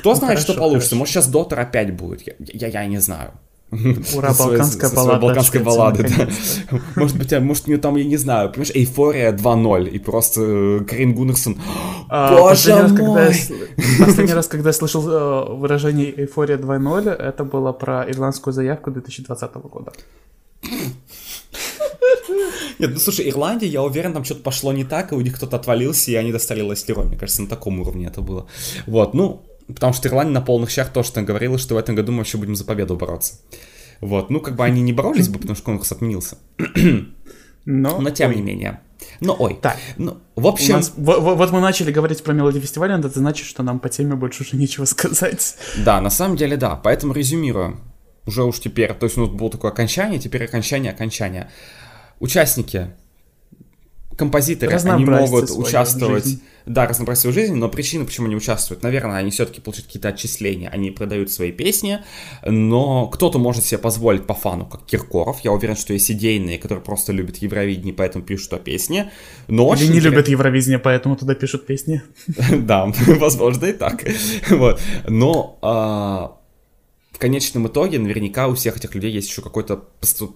Кто ну, знает, хорошо, что получится? Хорошо. Может, сейчас Дотер опять будет. Я, я, я не знаю. [LAUGHS] Ура, балканская баллада. Балканская баллада, да. Может быть, может, у нее там, я не знаю, понимаешь, эйфория 2.0, и просто э, Карин Гуннерсон, а, боже мой! Последний раз, когда я слышал э, выражение эйфория 2.0, это было про ирландскую заявку 2020 года. Нет, ну слушай, Ирландия, я уверен, там что-то пошло не так, и у них кто-то отвалился, и они достали Лестерой. Мне кажется, на таком уровне это было. Вот, ну, Потому что Ирландия на полных щах тоже там говорила, что в этом году мы вообще будем за победу бороться. Вот, ну, как бы они не боролись бы, потому что конкурс отменился. [CLEARS THROAT] Но, Но тем ой. не менее. Ну, ой. Так. Ну, в общем... Нас, вот, вот мы начали говорить про мелодию фестиваля, это значит, что нам по теме больше уже нечего [LAUGHS] сказать. Да, на самом деле, да. Поэтому резюмирую. Уже уж теперь, то есть у нас было такое окончание, теперь окончание, окончание. Участники композиторы, они могут участвовать, жизнь. да, разнообразить свою жизнь, но причины, почему они участвуют, наверное, они все-таки получают какие-то отчисления, они продают свои песни, но кто-то может себе позволить по фану, как Киркоров, я уверен, что есть идейные, которые просто любят Евровидение, поэтому пишут о песне, но... Или не любят Евровидение, поэтому туда пишут песни. [LAUGHS] Да, [LAUGHS] возможно и так, вот, но а, в конечном итоге наверняка у всех этих людей есть еще какой-то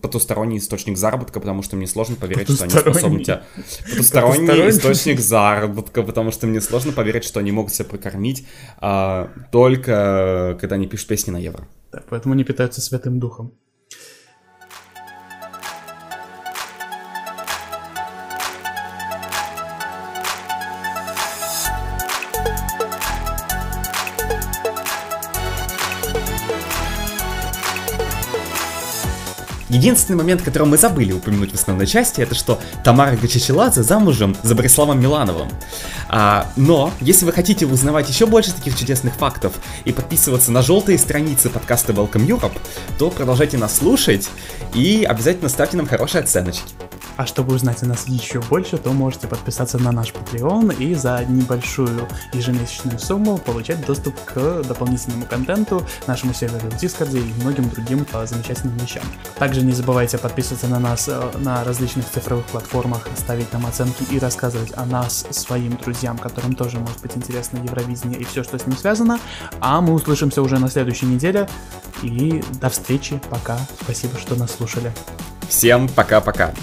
потусторонний источник заработка, потому что мне сложно поверить, что они способны тебя... Потусторонний, потусторонний источник заработка, потому что мне сложно поверить, что они могут себя прокормить а, только когда они пишут песни на евро. Да, поэтому они питаются Святым Духом. Единственный момент, который мы забыли упомянуть в основной части, это что Тамара Гачичеладзе замужем за Бориславом Милановым. А, но, если вы хотите узнавать еще больше таких чудесных фактов и подписываться на желтые страницы подкаста Welcome Europe, то продолжайте нас слушать и обязательно ставьте нам хорошие оценочки. А чтобы узнать о нас еще больше, то можете подписаться на наш Patreon и за небольшую ежемесячную сумму получать доступ к дополнительному контенту, нашему серверу в Discord и многим другим замечательным вещам. Также не забывайте подписываться на нас э, на различных цифровых платформах, ставить нам оценки и рассказывать о нас своим друзьям, которым тоже может быть интересно Евровидение и все, что с ним связано. А мы услышимся уже на следующей неделе. И до встречи. Пока. Спасибо, что нас слушали. Всем пока-пока.